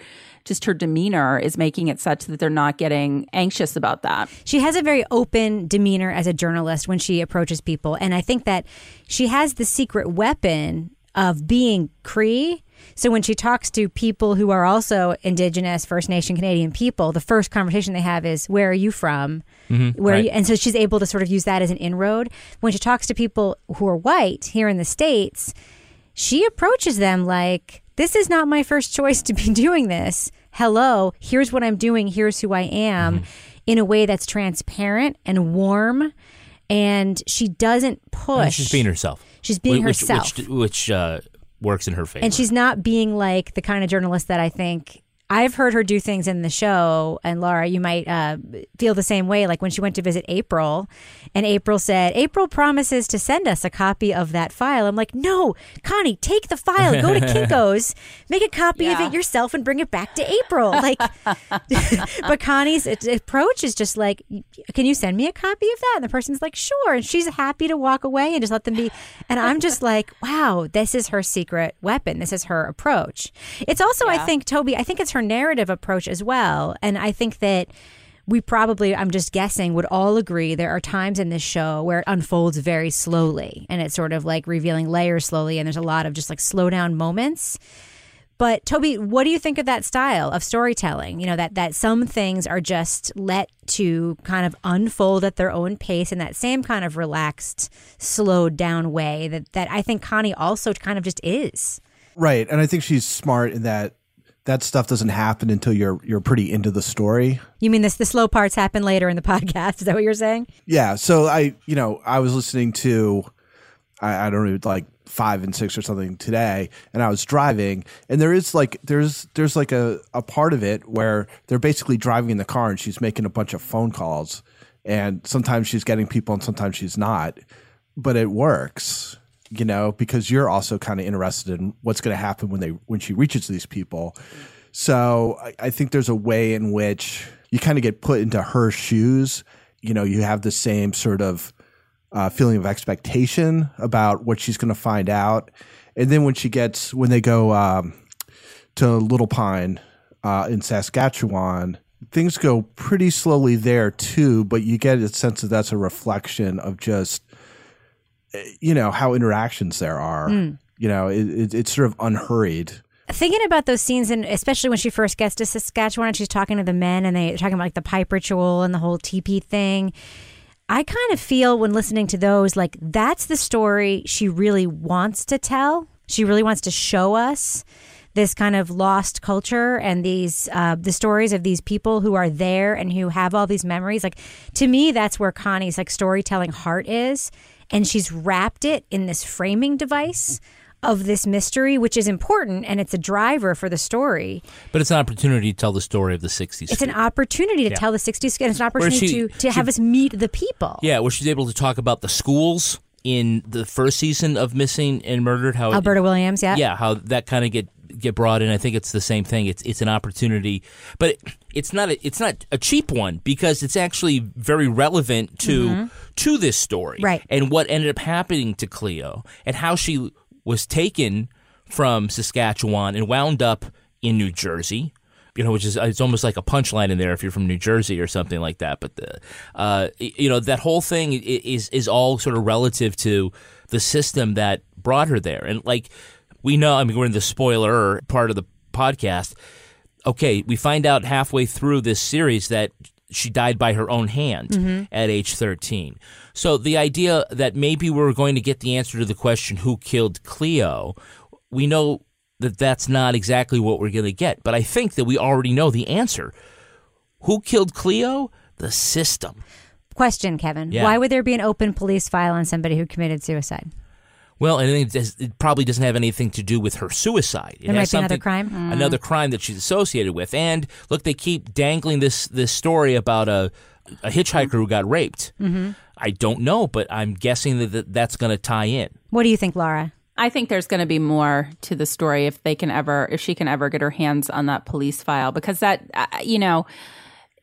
just her demeanor is making it such that they're not getting anxious about that. She has a very open demeanor as a journalist when she approaches people. And I think that she has the secret weapon of being Cree. So when she talks to people who are also Indigenous, First Nation Canadian people, the first conversation they have is, Where are you from? Mhm, Where are right. you? And so she's able to sort of use that as an inroad. When she talks to people who are white here in the States, she approaches them like, This is not my first choice to be doing this. Hello, here's what I'm doing, here's who I am, in a way that's transparent and warm. And she doesn't push. And she's being herself. She's being which, herself. which, which uh, works in her favor. And she's not being like the kind of journalist that I think I've heard her do things in the show. And Laura, you might uh, feel the same way. Like when she went to visit April, and April said, April promises to send us a copy of that file. I'm like, no, Connie, take the file, go to Kinko's, make a copy of it yourself, and bring it back to April. Like, but Connie's approach is just like, can you send me a copy of that? And the person's like, sure. And she's happy to walk away and just let them be. And I'm just like, wow, this is her secret weapon. This is her approach. It's also, I think, Toby, I think it's her narrative approach as well. And I think that we probably, I'm just guessing, would all agree there are times in this show where it unfolds very slowly and it's sort of like revealing layers slowly. And there's a lot of just like slow down moments. But Toby, what do you think of that style of storytelling? You know, that that some things are just let to kind of unfold at their own pace in that same kind of relaxed, slowed down way that that I think Connie also kind of just is. Right. And I think she's smart in that that stuff doesn't happen until you're you're pretty into the story. You mean this the slow parts happen later in the podcast? Is that what you're saying? Yeah. So I, you know, I was listening to, I, I don't know, like five and six or something today, and I was driving, and there is like there's there's like a a part of it where they're basically driving in the car, and she's making a bunch of phone calls, and sometimes she's getting people, and sometimes she's not, but it works. You know, because you're also kind of interested in what's going to happen when they when she reaches these people. So I, I think there's a way in which you kind of get put into her shoes. You know, you have the same sort of uh, feeling of expectation about what she's going to find out, and then when she gets when they go um, to Little Pine uh, in Saskatchewan, things go pretty slowly there too. But you get a sense that that's a reflection of just you know how interactions there are. Mm. You know, it, it, it's sort of unhurried. Thinking about those scenes, and especially when she first gets to Saskatchewan and she's talking to the men and they're talking about like the pipe ritual and the whole teepee thing. I kind of feel when listening to those, like that's the story she really wants to tell. She really wants to show us this kind of lost culture and these uh, the stories of these people who are there and who have all these memories. Like to me, that's where Connie's like storytelling heart is, and she's wrapped it in this framing device of this mystery, which is important and it's a driver for the story. But it's an opportunity to tell the story of the 60s. It's an opportunity to Yeah. tell the 60s and it's an opportunity she- to, to she- have us meet the people. Yeah, where she's able to talk about the schools in the first season of Missing and Murdered. How it- Alberta Williams, yeah. yeah, how that kind of get get brought in. I think it's the same thing. It's it's an opportunity, but it, it's not a, it's not a cheap one because it's actually very relevant to Mhm. to this story, Right. And what ended up happening to Cleo and how she was taken from Saskatchewan and wound up in New Jersey. You know, which is it's almost like a punchline in there if you're from New Jersey or something like that. But the, uh, you know, that whole thing is is all sort of relative to the system that brought her there. And like we know, I mean, we're in the spoiler part of the podcast. Okay, we find out halfway through this series that she died by her own hand Mhm. at age 13. So the idea that maybe we're going to get the answer to the question who killed Cleo, we know that that's not exactly what we're going to get. But I think that we already know the answer. Who killed Cleo? The system. Question, Kevin. Yeah. Why would there be an open police file on somebody who committed suicide? Well, and it, does- it probably doesn't have anything to do with her suicide. It There has might be another crime. Mm. Another crime that she's associated with. And look, they keep dangling this this story about a a hitchhiker who got raped. Mhm. I don't know, but I'm guessing that that- that's going to tie in. What do you think, Laura? I think there's going to be more to the story if they can ever, if she can ever get her hands on that police file, because that, uh, you know,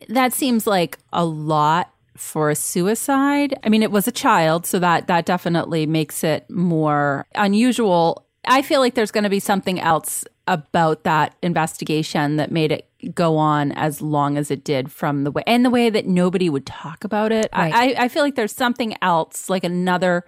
that seems like a lot for a suicide. I mean, it was a child, so that that definitely makes it more unusual. I feel like there's going to be something else about that investigation that made it go on as long as it did from the way and the way that nobody would talk about it. Right. I, I, I feel like there's something else, like another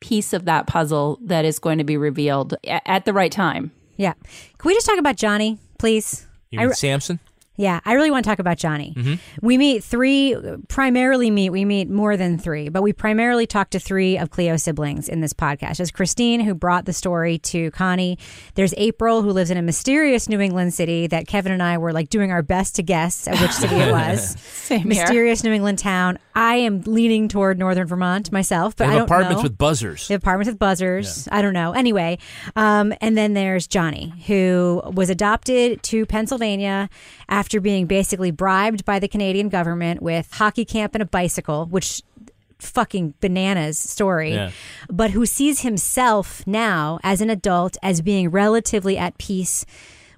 piece of that puzzle that is going to be revealed a- at the right time. Yeah. Can we just talk about Johnny, please? You I mean re- Samson? Yeah, I really want to talk about Johnny. Mhm. We meet three, primarily meet, we meet more than three, but we primarily talk to three of Cleo's siblings in this podcast. There's Christine, who brought the story to Connie. There's April, who lives in a mysterious New England city that Kevin and I were like doing our best to guess at which city it was. Same here. mysterious New England town. I am leaning toward Northern Vermont myself, but I have don't apartments know. with buzzers. They have apartments with buzzers. I don't know. Anyway, um, and then there's Johnny, who was adopted to Pennsylvania after being basically bribed by the Canadian government with hockey camp and a bicycle, which fucking bananas story Yeah. but who sees himself now as an adult as being relatively at peace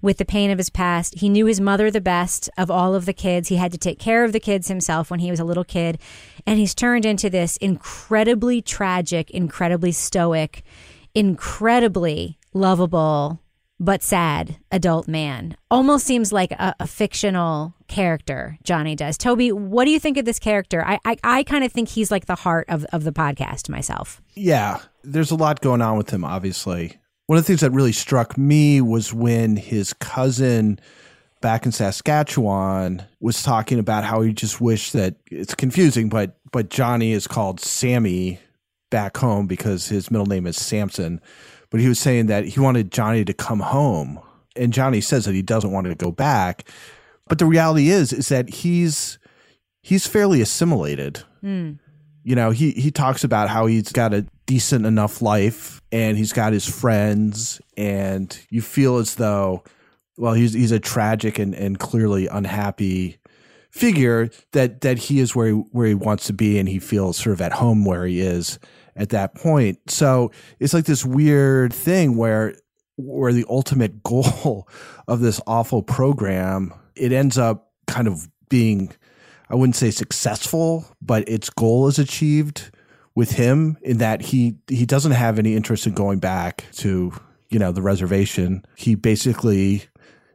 with the pain of his past. He knew his mother the best of all of the kids. He had to take care of the kids himself when he was a little kid. And he's turned into this incredibly tragic, incredibly stoic, incredibly lovable, but sad adult man. Almost seems like a, a fictional character, Johnny does. Toby, what do you think of this character? I, I, I kind of think he's like the heart of, of the podcast myself. Yeah, there's a lot going on with him, obviously. One of the things that really struck me was when his cousin back in Saskatchewan was talking about how he just wished that it's confusing, but but Johnny is called Sammy back home because his middle name is Samson. But he was saying that he wanted Johnny to come home. And Johnny says that he doesn't want to go back. But the reality is is that he's he's fairly assimilated Mm. you know he he talks about how he's got a decent enough life and he's got his friends and you feel as though well he's he's a tragic and and clearly unhappy figure that that he is where he, where he wants to be and he feels sort of at home where he is at that point so it's like this weird thing where where the ultimate goal of this awful program it ends up kind of being I wouldn't say successful, but its goal is achieved with him in that he he doesn't have any interest in going back to you know the reservation. He basically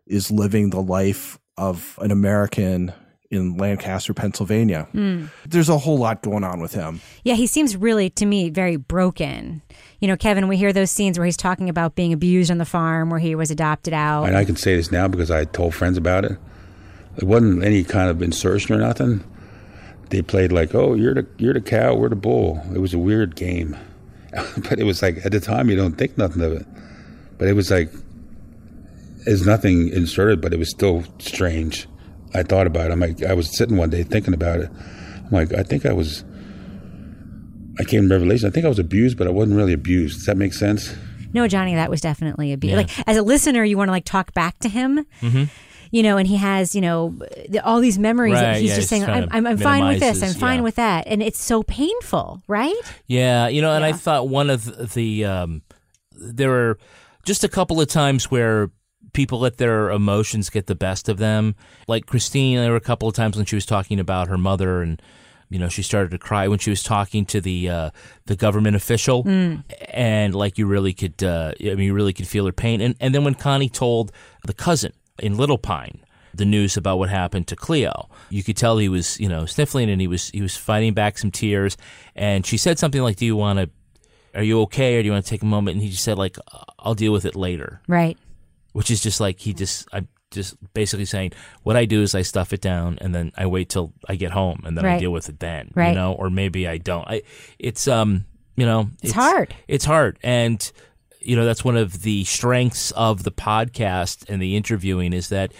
is living the life of an American in Lancaster, Pennsylvania. Mm. There's a whole lot going on with him. Yeah, he seems really, to me, very broken. You know, Kevin, we hear those scenes where he's talking about being abused on the farm, where he was adopted out. And I can say this now because I told friends about it. It wasn't any kind of insertion or nothing. They played like, "Oh, you're the you're the cow, we're the bull." It was a weird game, but it was like at the time you don't think nothing of it, but it was like there's nothing inserted, but it was still strange. I thought about it. I'm like, I was sitting one day thinking about it. I'm like, I think I was. I came to revelation. I think I was abused, but I wasn't really abused. Does that make sense? no, Johnny, that was definitely abuse. Yeah. Like, as a listener, you want to like talk back to him. Mm-hmm. You know, and he has, you know, the- all these memories that he's yeah, just he's saying, I'm, I'm, I'm fine with this, I'm fine yeah. with that. And it's so painful, right? Yeah, you know, and I thought one of the um, there were just a couple of times where people let their emotions get the best of them. Like Christine, there were a couple of times when she was talking about her mother, and you know, she started to cry when she was talking to the uh, the government official, Mm. and like you really could, uh, I mean, you really could feel her pain. And and then when Connie told the cousin in Little Pine the news about what happened to Cleo. You could tell he was, you know, sniffling and he was he was fighting back some tears. And she said something like, "Do you want to? Are you okay? Or do you want to take a moment?" And he just said, "Like, I'll deal with it later." Right. Which is just like he just I'm just basically saying what I do is I stuff it down and then I wait till I get home and then I deal with it then. Right. You know, or maybe I don't. I it's um you know It's hard. It's hard and. You know that's one of the strengths of the podcast and the interviewing is that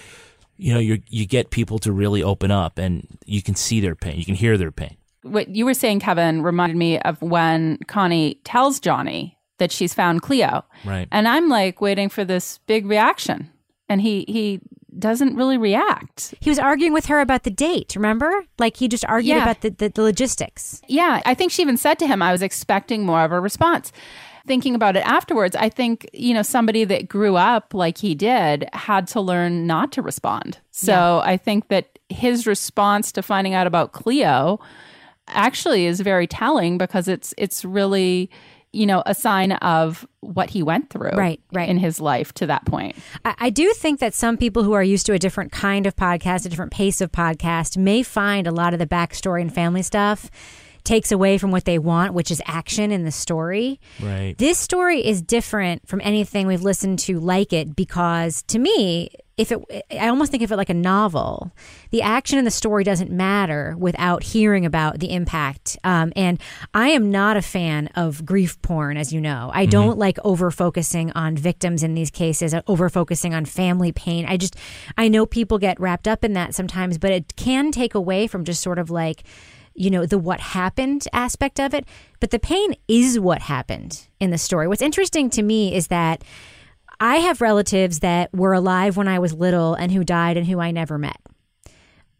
you know you you get people to really open up and you can see their pain you can hear their pain What you were saying, Kevin, reminded me of when Connie tells Johnny that she's found Cleo. Right. And I'm like waiting for this big reaction. And he he doesn't really react. He was arguing with her about the date, remember? Like he just argued Yeah. about the, the, the logistics. Yeah, I think she even said to him, I was expecting more of a response. Thinking about it afterwards, I think, you know, somebody that grew up like he did had to learn not to respond. So I think that his response to finding out about Cleo actually is very telling because it's it's really, you know, a sign of what he went through Right, right. in his life to that point. I, I do think that some people who are used to a different kind of podcast, a different pace of podcast, may find a lot of the backstory and family stuff takes away from what they want, which is action in the story. Right. This story is different from anything we've listened to like it because to me, if it I almost think of it like a novel. The action in the story doesn't matter without hearing about the impact. Um, and I am not a fan of grief porn, as you know. I don't like over focusing on victims in these cases, over focusing on family pain. I just I know people get wrapped up in that sometimes, but it can take away from just sort of like you know, the what happened aspect of it. But the pain is what happened in the story. What's interesting to me is that I have relatives that were alive when I was little and who died and who I never met.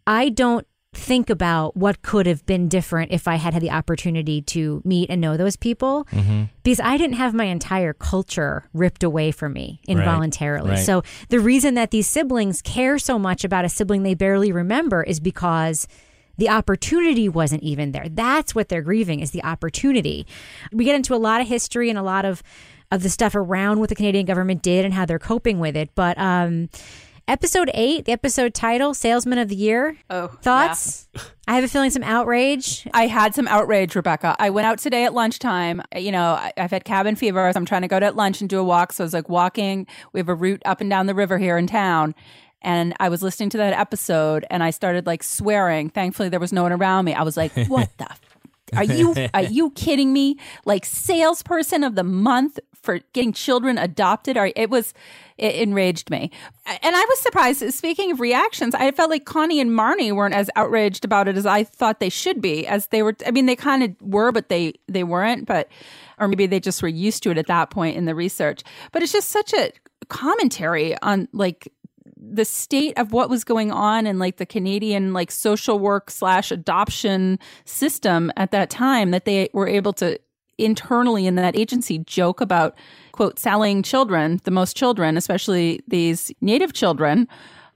I don't think about what could have been different if I had had the opportunity to meet and know those people mm-hmm. because I didn't have my entire culture ripped away from me involuntarily. right. So the reason that these siblings care so much about a sibling they barely remember is because the opportunity wasn't even there. That's what they're grieving is the opportunity. We get into a lot of history and a lot of of the stuff around what the Canadian government did and how they're coping with it. But um episode 8, the episode title, Salesman of the Year. Oh, Thoughts? I have a feeling some outrage. I had some outrage, Rebecca. I went out today at lunchtime. You know, I- I've had cabin fever. So I'm trying to go to lunch and do a walk. So I was like walking. We have a route up and down the river here in town. And I was listening to that episode and I started like swearing. Thankfully, there was no one around me. I was like, what the? Are you are you kidding me? Like salesperson of the month for getting children adopted? Are it was it enraged me, and I was surprised. Speaking of reactions, I felt like Connie and Marnie weren't as outraged about it as I thought they should be. As they were, I mean, they kind of were, but they they weren't. But or maybe they just were used to it at that point in the research. But it's just such a commentary on like the state of what was going on in like the Canadian like social work slash adoption system at that time that they were able to internally in that agency joke about quote selling children, the most children, especially these native children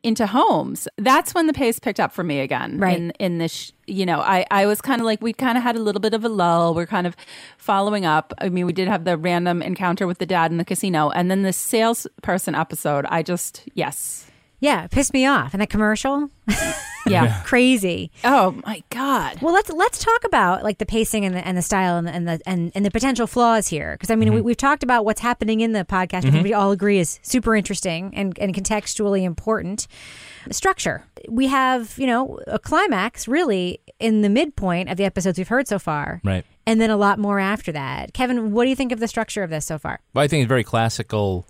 into homes. That's when the pace picked up for me again. Right. In, in this, you know, I, I was kind of like, we kind of had a little bit of a lull. We're kind of following up. I mean, we did have the random encounter with the dad in the casino. And then the salesperson episode, I just, yes. Yeah, it pissed me off. And the commercial? Yeah. Crazy. Oh my God. Well, let's let's talk about like the pacing and the and the style and the and the and, and the potential flaws here because I mean we, we've talked about what's happening in the podcast. Think we all agree is super interesting and and contextually important. Structure. We have you know a climax really in the midpoint of the episodes we've heard so far, Right. and then a lot more after that. Kevin, what do you think of the structure of this so far? Well, I think it's very classical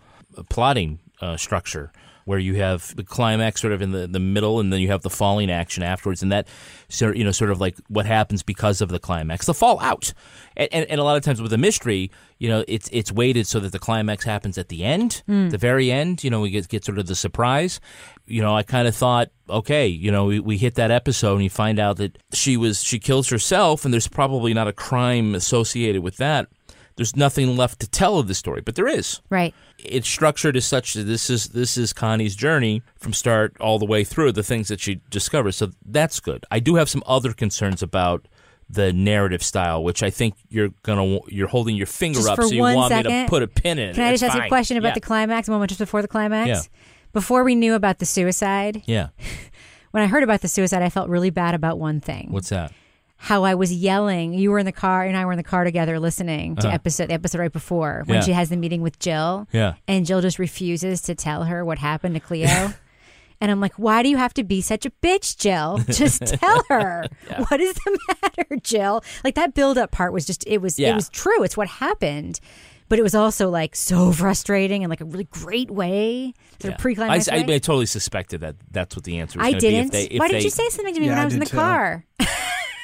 plotting uh, structure where you have the climax sort of in the, the middle and then you have the falling action afterwards. And that sort you know sort of like what happens because of the climax. The fallout. And, and, and a lot of times with a mystery you know it's it's weighted so that the climax happens at the end hmm. the very end you know we get, get sort of the surprise. You know i kind of thought okay you know we, we hit that episode and you find out that she was she kills herself and there's probably not a crime associated with that there's nothing left to tell of the story but there is Right. it's structured as such that this is this is Connie's journey from start all the way through the things that she discovers. So that's good. I do have some other concerns about the narrative style, which I think you're gonna you're holding your finger Just up, so you one want me to put a pin in it. Can I just ask you a question about Yeah. the climax? A moment just before the climax. Yeah. Before we knew about the suicide, Yeah, when I heard about the suicide, I felt really bad about one thing. what's that? How I was yelling. You were in the car, and I were in the car together listening to Uh-huh. episode the episode right before when Yeah. she has the meeting with Jill. Yeah. and Jill just refuses to tell her what happened to Cleo. And I'm like, why do you have to be such a bitch, Jill? Just tell her. What is the matter, Jill? Like that build up part was just it was yeah. it was true. It's what happened. But it was also like so frustrating in like a really great way. Sort of I, pre-climax I, I way. totally suspected that that's what the answer was I going to be. didn't. If they, if Why they, didn't you say something to me Yeah, when I I was in the too. car?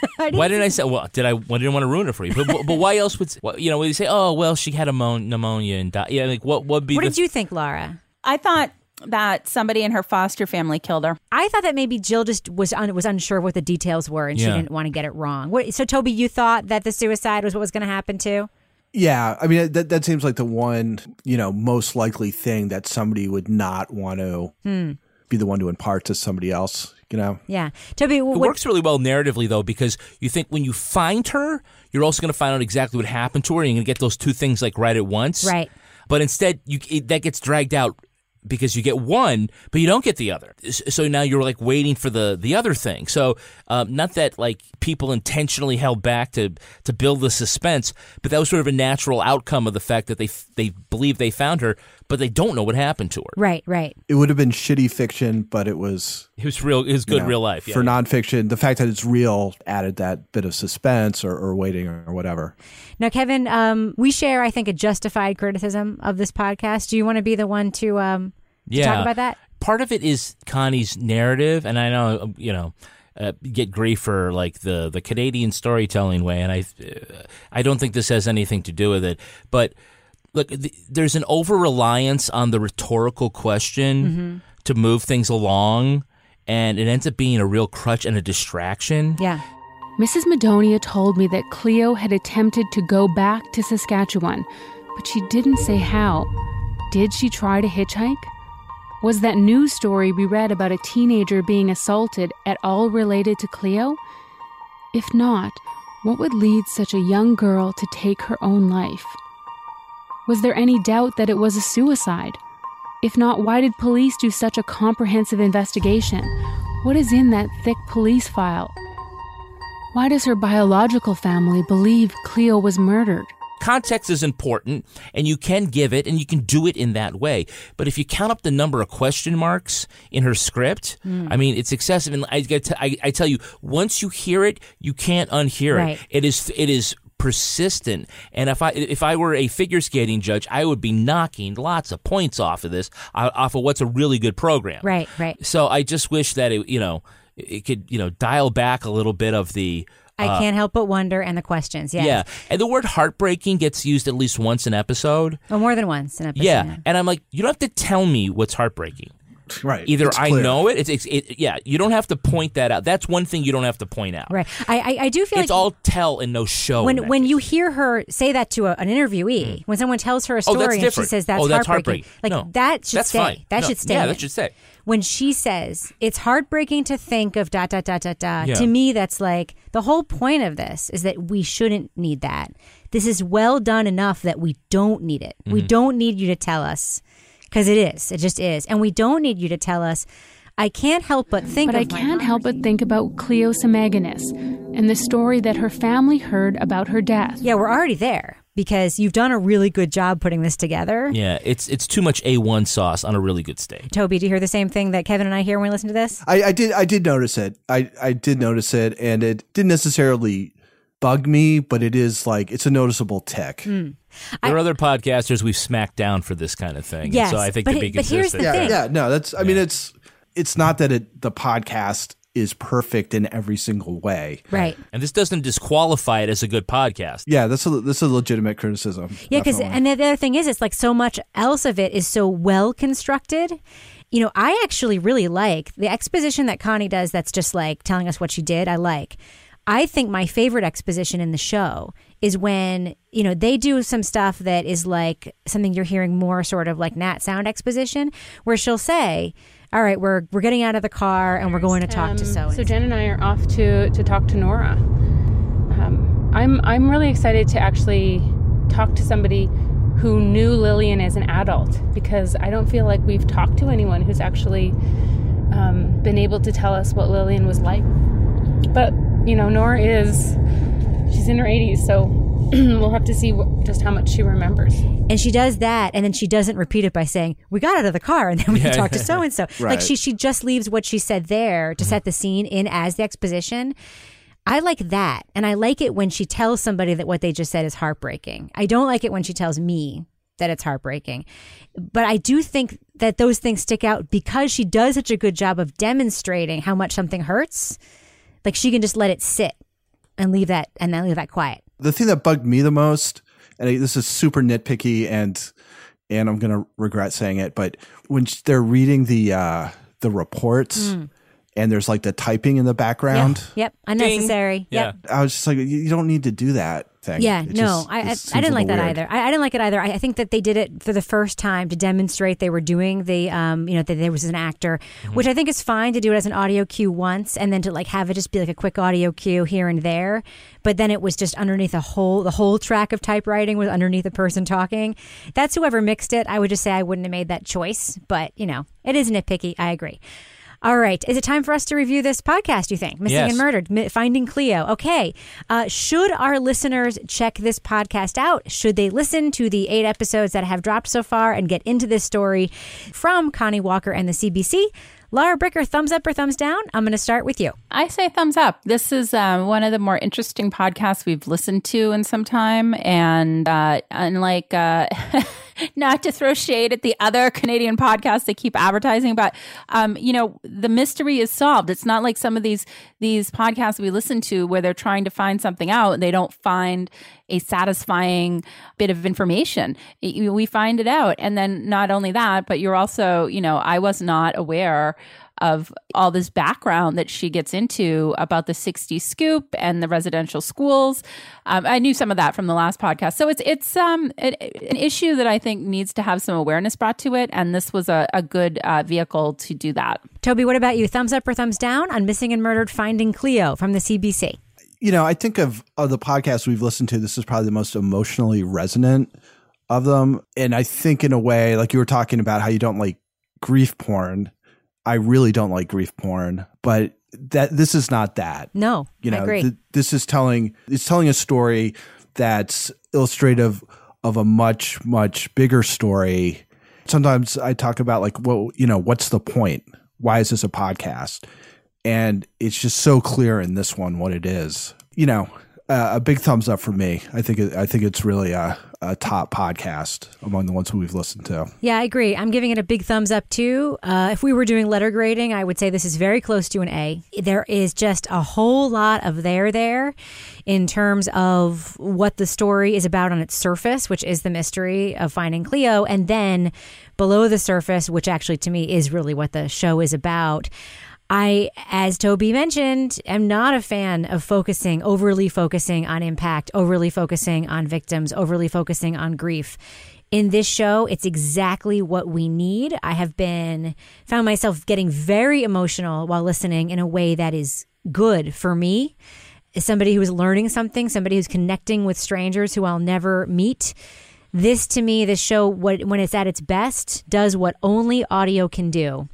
why didn't I say? Well, did I? I didn't want to ruin it for you. But, but, but why else would what, you know? Would you say, oh well, she had a mon- pneumonia and died? Yeah, like what would be? What the, did you think, Laura? I thought that somebody in her foster family killed her. I thought that maybe Jill just was un- was unsure what the details were and she didn't want to get it wrong. What, so, Toby, you thought that the suicide was what was going to happen too? Yeah, I mean that that seems like the one you know most likely thing that somebody would not want to Hmm. be the one to impart to somebody else. You know, Yeah, Toby. It works really well narratively though, because you think when you find her, you're also going to find out exactly what happened to her. and You're going to get those two things like right at once. Right. But instead, you it, that gets dragged out because you get one, but you don't get the other. So now you're like waiting for the the other thing. So um, not that like people intentionally held back to to build the suspense, but that was sort of a natural outcome of the fact that they f- they believe they found her, but they don't know what happened to her. Right, right. it would have been shitty fiction, but it was It was real. It was you good know, real life. Yeah, for yeah. nonfiction. The fact that it's real added that bit of suspense or, or waiting or, or whatever. Now, Kevin, um, we share, I think, a justified criticism of this podcast. Do you want to be the one to, um, to talk about that? Part of it is Connie's narrative, and I know you know. Uh, get grief for like the the Canadian storytelling way, and I uh, I don't think this has anything to do with it. But look, th- there's an over reliance on the rhetorical question mm-hmm. to move things along, and it ends up being a real crutch and a distraction. Yeah. Mrs. Madonia told me that Cleo had attempted to go back to Saskatchewan, but she didn't say how. Did she try to hitchhike? Was that news story we read about a teenager being assaulted at all related to Cleo? If not, what would lead such a young girl to take her own life? Was there any doubt that it was a suicide? If not, why did police do such a comprehensive investigation? What is in that thick police file? Why does her biological family believe Cleo was murdered? Context is important, and you can give it, and you can do it in that way. But if you count up the number of question marks in her script, Hmm. I mean, it's excessive. And I, get—I I tell you, once you hear it, you can't unhear Right. it. It is, it is persistent. And if I, if I were a figure skating judge, I would be knocking lots of points off of this, uh, off of what's a really good program. Right, right. So I just wish that it, you know, it could, you know, dial back a little bit of the. I uh, can't help but wonder, and the questions. Yeah, yeah, and the word heartbreaking gets used at least once an episode. Well, more than once an episode. Yeah, and I'm like, you don't have to tell me what's heartbreaking. Right. Either It's I clear. know it, it's, it's it, yeah. You don't have to point that out. That's one thing you don't have to point out. Right. I, I, I do feel It's like all tell and no show. in when that when you hear her say that to a, an interviewee, when someone tells her a Oh, story that's and she says that's, Oh, that's heartbreaking, heartbreaking. like No, that should that's stay. fine. That No, should stay. yeah, in that should stay. When she says it's heartbreaking to think of dot dot dot dot dot, Yeah. to me that's like the whole point of this is that we shouldn't need that. This is well done enough that we don't need it. We Mm-hmm. don't need you to tell us because it is. It just is, and we don't need you to tell us. I can't help but think. but I of my can't help but think about Cleo Semaganis and the story that her family heard about her death. Yeah, we're already there because you've done a really good job putting this together. Yeah, it's it's too much A1 sauce on a really good steak. Toby, do you hear the same thing that Kevin and I hear when we listen to this? I, I did I did notice it. I, I did notice it and it didn't necessarily bug me, but it is like it's a noticeable tick. Hmm. There are other podcasters we've smacked down for this kind of thing. and Yes, so I think but to it- be but here's consistent. the yeah, thing. yeah, no, that's I mean it's it's not that it the podcast is perfect in every single way. Right. And this doesn't disqualify it as a good podcast. Yeah, that's a this is a legitimate criticism. Yeah, because and the other thing is, it's like so much else of it is so well constructed. You know, I actually really like the exposition that Connie does. That's just like telling us what she did. I like. I think my favorite exposition in the show is when you know they do some stuff that is like something you're hearing more sort of like Nat sound exposition, where she'll say, "All right, we're we're getting out of the car and we're going to talk to so." Um, So Jen and I are off to to talk to Nora. Um, I'm I'm really excited to actually talk to somebody who knew Lillian as an adult because I don't feel like we've talked to anyone who's actually um, been able to tell us what Lillian was like. But you know, Nora is she's in her 80s, so we'll have to see what, just how much she remembers. And she does that, and then she doesn't repeat it by saying, "We got out of the car, and then we Yeah. talked to so and so." Like she she just leaves what she said there to mm-hmm. set the scene in as the exposition. I like that, and I like it when she tells somebody that what they just said is heartbreaking. I don't like it when she tells me that it's heartbreaking, but I do think that those things stick out because she does such a good job of demonstrating how much something hurts. Like she can just let it sit and leave that and then leave that quiet. The thing that bugged me the most, and this is super nitpicky, and and I'm gonna regret saying it, but when they're reading the uh, the reports. Mm. And there's like the typing in the background. Yep, unnecessary. Yep. I was just like, you you don't need to do that thing. Yeah, It no, just- I, it I, seems I a didn't like that weird. either. I, I didn't like it either. I, I think that they did it for the first time to demonstrate they were doing the, um, you know, that there was an actor, Mm-hmm. which I think is fine to do it as an audio cue once, and then to like have it just be like a quick audio cue here and there. But then it was just underneath the whole the whole track of typewriting was underneath the person talking. That's whoever mixed it. I would just say I wouldn't have made that choice, but you know, it is nitpicky. I agree. All right. Is it time for us to review this podcast, you think? Missing Yes. and Murdered, Mi- Finding Cleo. Okay. Uh, should our listeners check this podcast out? Should they listen to the eight episodes that have dropped so far and get into this story from Connie Walker and the CBC? Laura Bricker, thumbs up or thumbs down? I'm going to start with you. I say thumbs up. This is um, one of the more interesting podcasts we've listened to in some time. And uh, unlike, uh, not to throw shade at the other Canadian podcasts they keep advertising, but um, you know, the mystery is solved. It's not like some of these these podcasts we listen to where they're trying to find something out and they don't find a satisfying bit of information. We find it out. And then not only that, but you're also, you know, I was not aware of all this background that she gets into about the 60 scoop and the residential schools. Um, I knew some of that from the last podcast. So it's it's um an, an issue that I think needs to have some awareness brought to it, and this was a, a good uh, vehicle to do that. Toby, what about you? Thumbs up or thumbs down on Missing and Murdered Finding Cleo from the CBC? you know, I think of, of the podcasts we've listened to, this is probably the most emotionally resonant of them. And I think, in a way, like you were talking about how you don't like grief porn. I really don't like grief porn, but that this is not that. No, You I know, agree. th- this is telling it's telling a story that's illustrative of a much much bigger story. Sometimes I talk about like, well, you know, what's the point? Why is this a podcast? And it's just so clear in this one what it is. You know, uh, a big thumbs up for me. I think it, I think it's really a, a top podcast among the ones we've listened to. Yeah, I agree. I'm giving it a big thumbs up too. Uh, if we were doing letter grading, I would say this is very close to an A. There is just a whole lot of there there in terms of what the story is about on its surface, which is the mystery of finding Cleo, and then below the surface, which actually to me is really what the show is about. I, as Toby mentioned, am not a fan of focusing, overly focusing on impact, overly focusing on victims, overly focusing on grief. In this show, it's exactly what we need. I have been, found myself getting very emotional while listening in a way that is good for me. As somebody who is learning something, somebody who's connecting with strangers who I'll never meet. This to me, this show, what, when it's at its best, does what only audio can do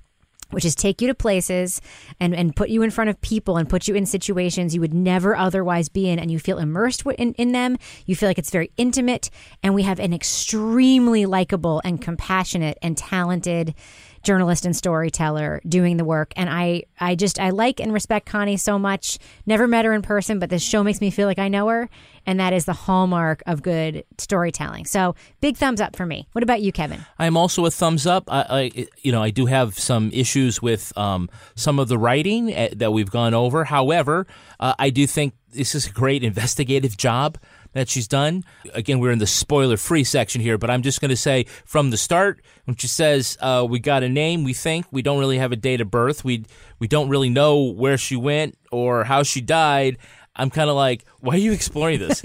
which is take you to places and, and put you in front of people and put you in situations you would never otherwise be in and you feel immersed in, in them. You feel like it's very intimate and we have an extremely likable and compassionate and talented journalist and storyteller doing the work. And i i just i like and respect connie so much. Never met her in person but this show makes me feel like i know her and that is the hallmark of good storytelling so big thumbs up for me what about you kevin I'm also a thumbs up. I, I you know, I do have some issues with um, some of the writing eh, that we've gone over. However, uh, I do think this is a great investigative job that she's done. Again, we're in the spoiler-free section here, but I'm just going to say from the start when she says uh, we got a name, we think we don't really have a date of birth. We we don't really know where she went or how she died. I'm kind of like, why are you exploring this?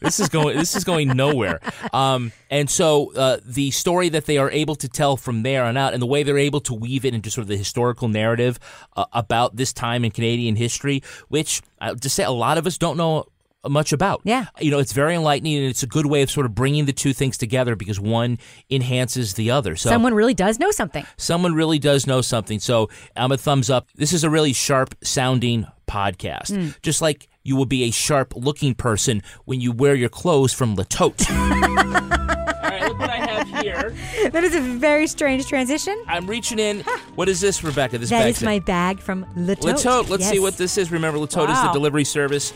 this is going this is going nowhere. Um, and so uh, the story that they are able to tell from there on out, and the way they're able to weave it into sort of the historical narrative uh, about this time in Canadian history, which uh, to say a lot of us don't know much about. Yeah. You know, it's very enlightening and it's a good way of sort of bringing the two things together because one enhances the other. So someone really does know something someone really does know something. So I'm a thumbs up. This is a really sharp sounding podcast. Mm. Just like you will be a sharp looking person when you wear your clothes from Le Tote. All right, look what I have here. that is a very strange transition I'm reaching in. What is this, Rebecca? This That bag is my bag from Le Tote. Latote. Let's see what this is. Remember, Le Tote is the delivery service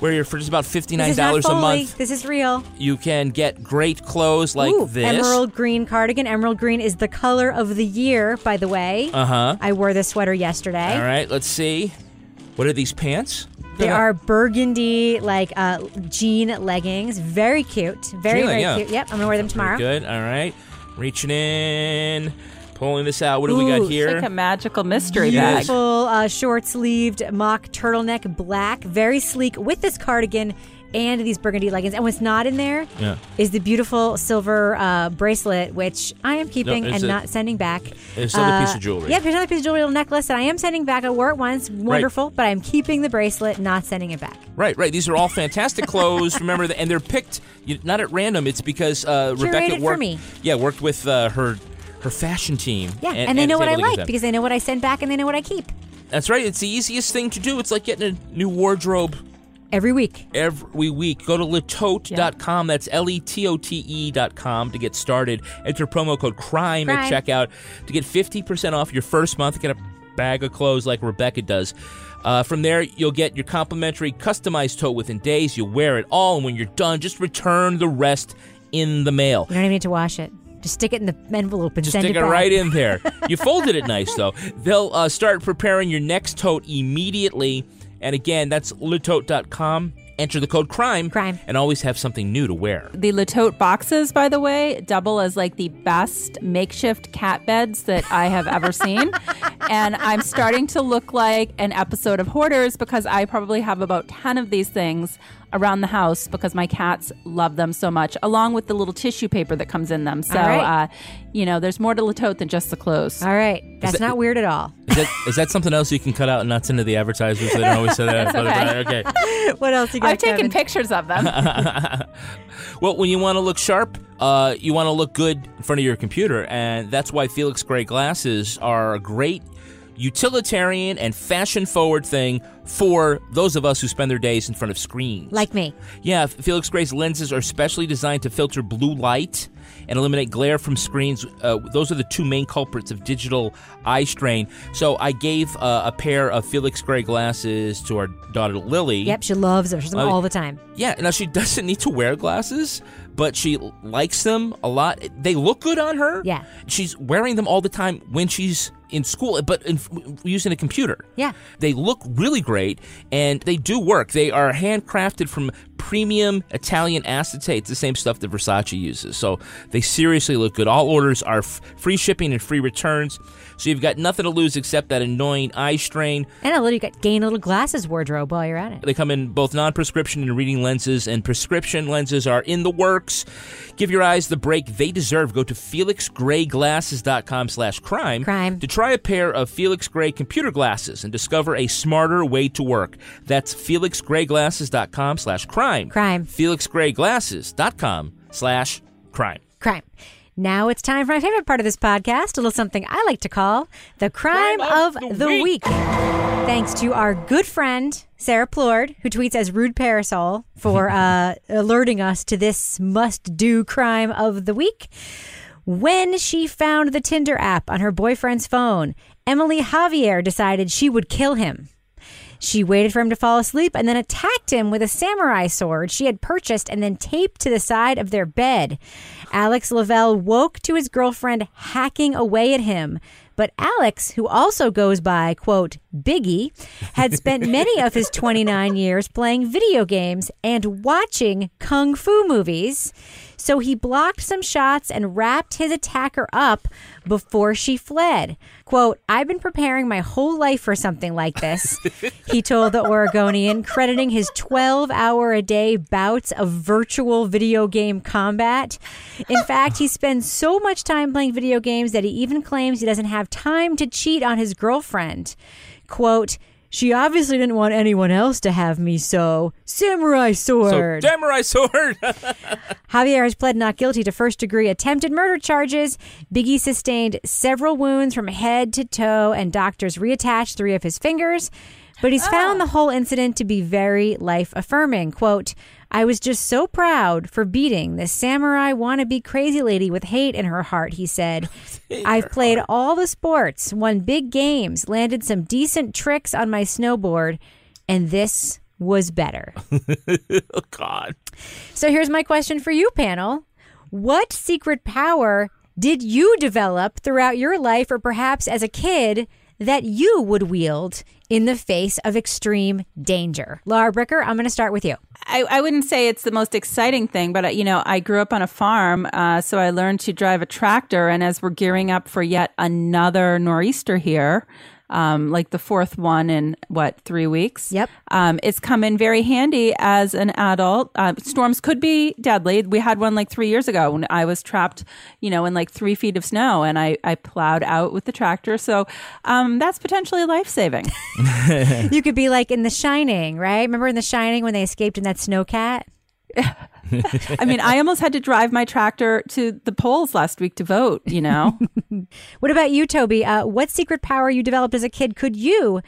where you're for just about $59 a month. This is real. You can get great clothes like Ooh, this. Emerald green cardigan. Emerald green is the color of the year, by the way. Uh huh. I wore this sweater yesterday. All right, let's see. What are these pants? They are burgundy, like uh, jean leggings. Very cute. Very, Jean, very yeah. cute. Yep, I'm gonna wear them tomorrow. Very good. All right. Reaching in, pulling this out. What do we Ooh, got it's here? like a magical mystery bag. Beautiful uh, short sleeved mock turtleneck black, very sleek with this cardigan and these burgundy leggings. And what's not in there is Yeah. the beautiful silver uh, bracelet, which I am keeping it's and a- not sending back. it's another piece Uh, of jewelry. Yep, here's another piece of jewelry, little necklace that I am sending back. I wore it once, wonderful, but I'm keeping the bracelet, not sending it back. Right, right. These are all fantastic clothes. Remember, that, and they're picked you, not at random. It's because uh, Rebecca worked. me. Yeah, worked with uh, her her fashion team. Yeah, and, they know what I able to get like because they know what I send back and they know what I keep That's right. It's the easiest thing to do. It's like getting a new wardrobe every week. every week. Go to letote.com. That's L E T O T E.com to get started. Enter promo code CRIME, at Crime. checkout to get 50% off your first month. Get a bag of clothes like Rebecca does. Uh, from there, you'll get your complimentary customized tote within days. You'll wear it all, and when you're done, just return the rest in the mail. You don't even need to wash it. Just stick it in the envelope and Just send stick it back. right in there. You folded it nice, though. They'll uh, start preparing your next tote immediately. And again, that's letote.com. Enter the code CRIME, crime. and always have something new to wear. The Le Tote boxes, by the way, double as like the best makeshift cat beds that I have ever seen. and I'm starting to look like an episode of Hoarders because I probably have about 10 of these things around the house because my cats love them so much, along with the little tissue paper that comes in them. So, All right. uh, you know, there's more to Le Tote than just the clothes. All right. That's that- not weird at all. Is that, is that something else you can cut out and not send to the advertisers? They don't always say that. It's okay. okay. what else you got? I've taken Kevin? pictures of them. Well, when you want to look sharp, uh, you want to look good in front of your computer, and that's why Felix Gray glasses are a great utilitarian and fashion forward thing for those of us who spend their days in front of screens. Like me. Yeah, Felix Gray's lenses are specially designed to filter blue light and eliminate glare from screens. Uh, those are the two main culprits of digital eye strain. So I gave uh, a pair of Felix Gray glasses to our daughter Lily. Yep, she loves them. She has them Uh, all the time. Yeah, now she doesn't need to wear glasses, but she likes them a lot. They look good on her. Yeah. She's wearing them all the time when she's in school, but in, using a computer. Yeah. They look really great and they do work. They are handcrafted from premium Italian acetate. It's the same stuff that Versace uses. So they seriously look good. All orders are f- free shipping and free returns. So you've got nothing to lose except that annoying eye strain. And a little, you got gain a little glasses wardrobe while you're at it. They come in both non prescription and reading lenses, and prescription lenses are in the works. Give your eyes the break they deserve. Go to felixgrayglasses.com slash crime to try a pair of Felix Gray computer glasses and discover a smarter way to work. That's felixgrayglasses.com slash crime. Crime. felixgrayglasses.com slash crime. Crime. Now it's time for my favorite part of this podcast, a little something I like to call the crime, of, the, week. Thanks to our good friend, Sarah Plord, who tweets as Rude Parasol for uh, alerting us to this must do crime of the week. When she found the Tinder app on her boyfriend's phone, Emily Javier decided she would kill him. She waited for him to fall asleep and then attacked him with a samurai sword she had purchased and then taped to the side of their bed. Alex Lavelle woke to his girlfriend hacking away at him. But Alex, who also goes by, quote, Biggie, had spent many of his 29 years playing video games and watching kung fu movies. So he blocked some shots and wrapped his attacker up before she fled. Quote, I've been preparing my whole life for something like this, he told the Oregonian, crediting his 12 hour a day bouts of virtual video game combat. In fact, he spends so much time playing video games that he even claims he doesn't have time to cheat on his girlfriend. Quote, she obviously didn't want anyone else to have me, so samurai sword. So, samurai sword! Javier has pled not guilty to first degree attempted murder charges. Biggie sustained several wounds from head to toe, and doctors reattached three of his fingers. But he's found ah. the whole incident to be very life affirming. Quote, I was just so proud for beating this samurai wannabe crazy lady with hate in her heart, he said. I've played all the sports, won big games, landed some decent tricks on my snowboard, and this was better. oh, God. So here's my question for you, panel. What secret power did you develop throughout your life or perhaps as a kid that you would wield in the face of extreme danger? Laura Bricker, I'm going to start with you. I, I wouldn't say it's the most exciting thing, but uh, you know, I grew up on a farm, uh, so I learned to drive a tractor. And as we're gearing up for yet another nor'easter here, um, like the fourth one in what three weeks? Yep. Um, it's come in very handy as an adult. Uh, storms could be deadly. We had one like three years ago when I was trapped, you know, in like three feet of snow, and I I plowed out with the tractor. So um, that's potentially life saving. you could be like in The Shining, right? Remember in The Shining when they escaped in that snowcat? I mean, I almost had to drive my tractor to the polls last week to vote, you know? what about you, Toby? Uh, what secret power you developed as a kid could you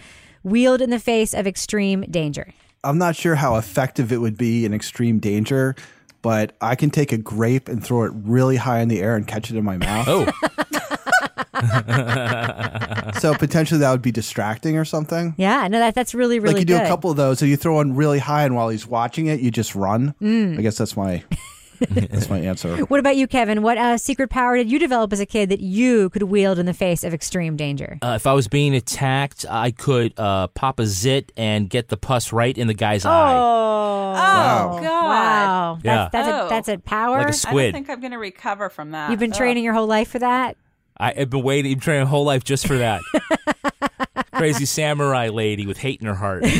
wield in the face of extreme danger? I'm not sure how effective it would be in extreme danger, but I can take a grape and throw it really high in the air and catch it in my mouth. Oh. so potentially that would be distracting or something. Yeah, no, that that's really really like you do good. a couple of those, so you throw one really high, and while he's watching it, you just run. Mm. I guess that's my that's my answer. What about you, Kevin? What uh, secret power did you develop as a kid that you could wield in the face of extreme danger? Uh, if I was being attacked, I could uh, pop a zit and get the pus right in the guy's eye. Oh, Wow. God. Wow, Yeah. that's that's, Oh. a, that's a power. Like a I squid. don't think I'm going to recover from that. You've been Ugh. training your whole life for that. I, I've been waiting, training my whole life just for that. Crazy samurai lady with hate in her heart.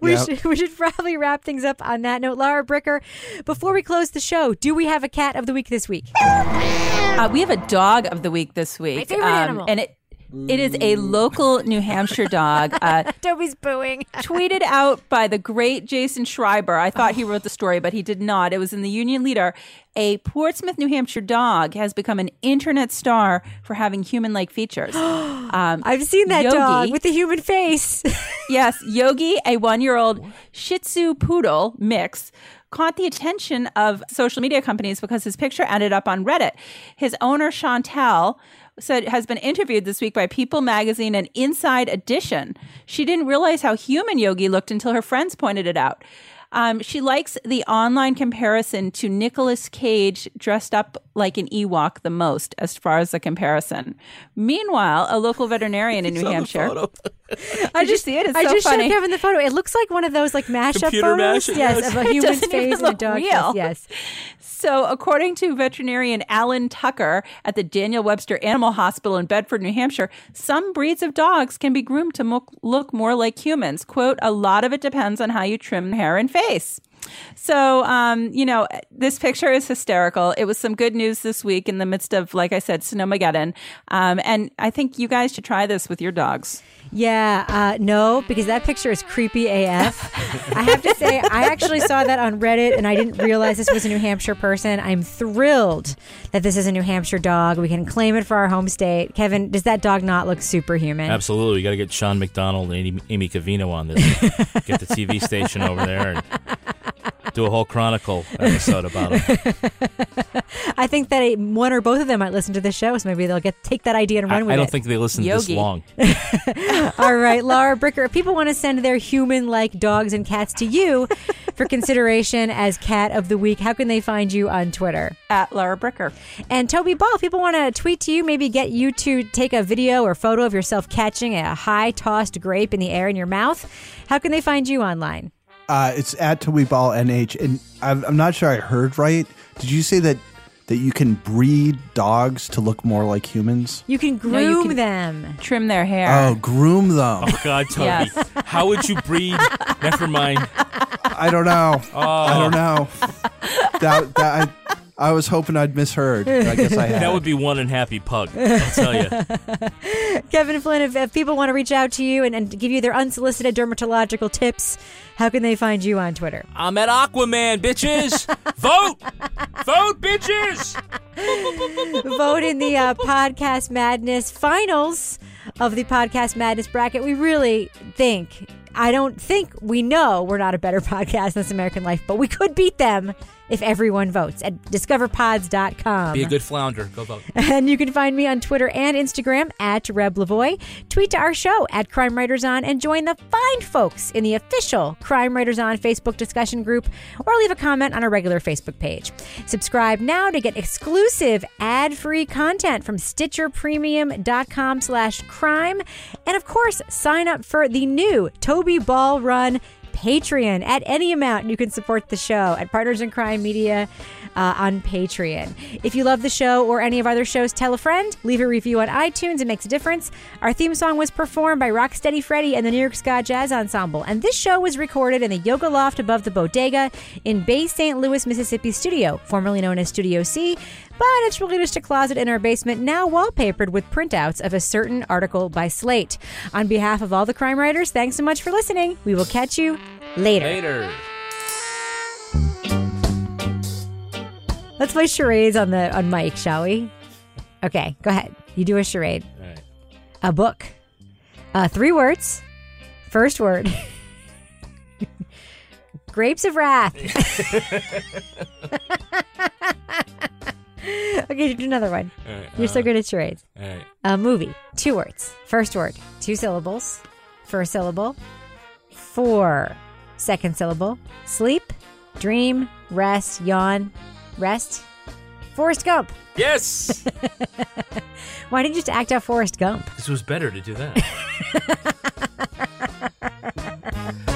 We Yep. should we should probably wrap things up on that note. Laura Bricker, before we close the show, do we have a cat of the week this week? Uh, we have a dog of the week this week. My favorite animal. And it it is a local New Hampshire dog. Uh, Toby's booing. tweeted out by the great Jason Schreiber. I thought he wrote the story, but he did not. It was in the Union Leader. A Portsmouth, New Hampshire dog has become an internet star for having human like features. Um, I've seen that Yogi- dog with the human face. yes, Yogi, a one year old Shih Tzu poodle mix, caught the attention of social media companies because his picture ended up on Reddit. His owner, Chantel, said has been interviewed this week by People magazine and Inside Edition. She didn't realize how human Yogi looked until her friends pointed it out. Um, she likes the online comparison to Nicolas Cage dressed up like an Ewok the most, as far as the comparison. Meanwhile, a local veterinarian in New Hampshire. I Did you see it? It's I so just funny. showed Kevin the photo. It looks like one of those like mashup Computer photos. mashup, yes, yes. of a It human's doesn't even face and a look dog real. face. Yes. So, according to veterinarian Alan Tucker at the Daniel Webster Animal Hospital in Bedford, New Hampshire, some breeds of dogs can be groomed to mo- look more like humans. Quote, a lot of it depends on how you trim hair and face. So, um, you know, this picture is hysterical. It was some good news this week in the midst of, like I said, Snowmageddon. Um, and I think you guys should try this with your dogs. Yeah, uh, no, because that picture is creepy AF. I have to say, I actually saw that on Reddit and I didn't realize this was a New Hampshire person. I'm thrilled that this is a New Hampshire dog. We can claim it for our home state. Kevin, does that dog not look superhuman? Absolutely. You got to get Sean McDonald and Amy, Amy Coveno on this. get the TV station over there and do a whole Chronicle episode about him. I think that a, one or both of them might listen to this show, so maybe they'll get take that idea and I, run with it. I don't think they listen this Yogi. long. All right, Laura Bricker, if people want to send their human like dogs and cats to you for consideration as cat of the week, how can they find you on Twitter? At Laura Bricker. And Toby Ball, if people want to tweet to you, maybe get you to take a video or photo of yourself catching a high tossed grape in the air in your mouth, how can they find you online? Uh, it's at Ball NH, and I'm, I'm not sure I heard right. Did you say that that you can breed dogs to look more like humans? You can groom No, you can- them. Trim their hair. Oh, groom them. Oh, God, Toby. Yes. How would you breed? Never mind. I don't know. Oh. I don't know. That, that I, I was hoping I'd misheard. I guess I had. That would be one unhappy pug, I'll tell you. Kevin Flynn, if, if people want to reach out to you and, and give you their unsolicited dermatological tips, how can they find you on Twitter? I'm at Aquaman, bitches. Vote. Vote, bitches. vote in the uh, podcast madness finals of the podcast madness bracket we really think i don't think we know we're not a better podcast than american life but we could beat them if everyone votes at discoverpods.com. Be a good flounder. Go vote. And you can find me on Twitter and Instagram at Reb Lavoie. Tweet to our show at Crime Writers On and join the fine folks in the official Crime Writers On Facebook discussion group or leave a comment on our regular Facebook page. Subscribe now to get exclusive ad-free content from StitcherPremium.com slash crime. And of course, sign up for the new Toby Ball Run Patreon at any amount. You can support the show at Partners in Crime Media uh, on Patreon. If you love the show or any of our other shows, tell a friend. Leave a review on iTunes. It makes a difference. Our theme song was performed by Rocksteady Freddy and the New York Ska Jazz Ensemble. And this show was recorded in the Yoga Loft above the Bodega in Bay St. Louis, Mississippi studio, formerly known as Studio C it's really just a closet in our basement now wallpapered with printouts of a certain article by Slate. On behalf of all the crime writers, thanks so much for listening. We will catch you later. Later. Let's play charades on the on mic, shall we? Okay, go ahead. You do a charade. Right. A book. Uh, three words. First word. Grapes of Wrath. okay, do another one. Right, You're so uh, good at charades. all right. A movie. Two words. First word. Two syllables. First syllable. Four. Second syllable. Sleep. Dream. Rest. Yawn. Rest. Forrest Gump. Yes. Why didn't you just act out Forrest Gump? this was better to do that.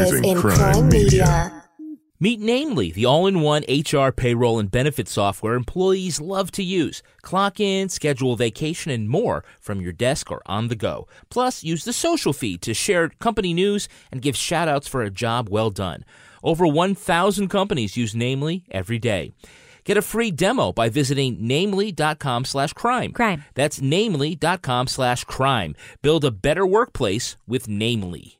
Partners in Crime Media. Meet Namely, the all in one HR, payroll, and benefit software employees love to use. Clock in, schedule vacation, and more from your desk or on the go. Plus, use the social feed to share company news and give shout outs for a job well done. Over 1,000 companies use Namely every day. Get a free demo by visiting namely.com slash crime. Crime. That's namely.com slash crime. Build a better workplace with Namely.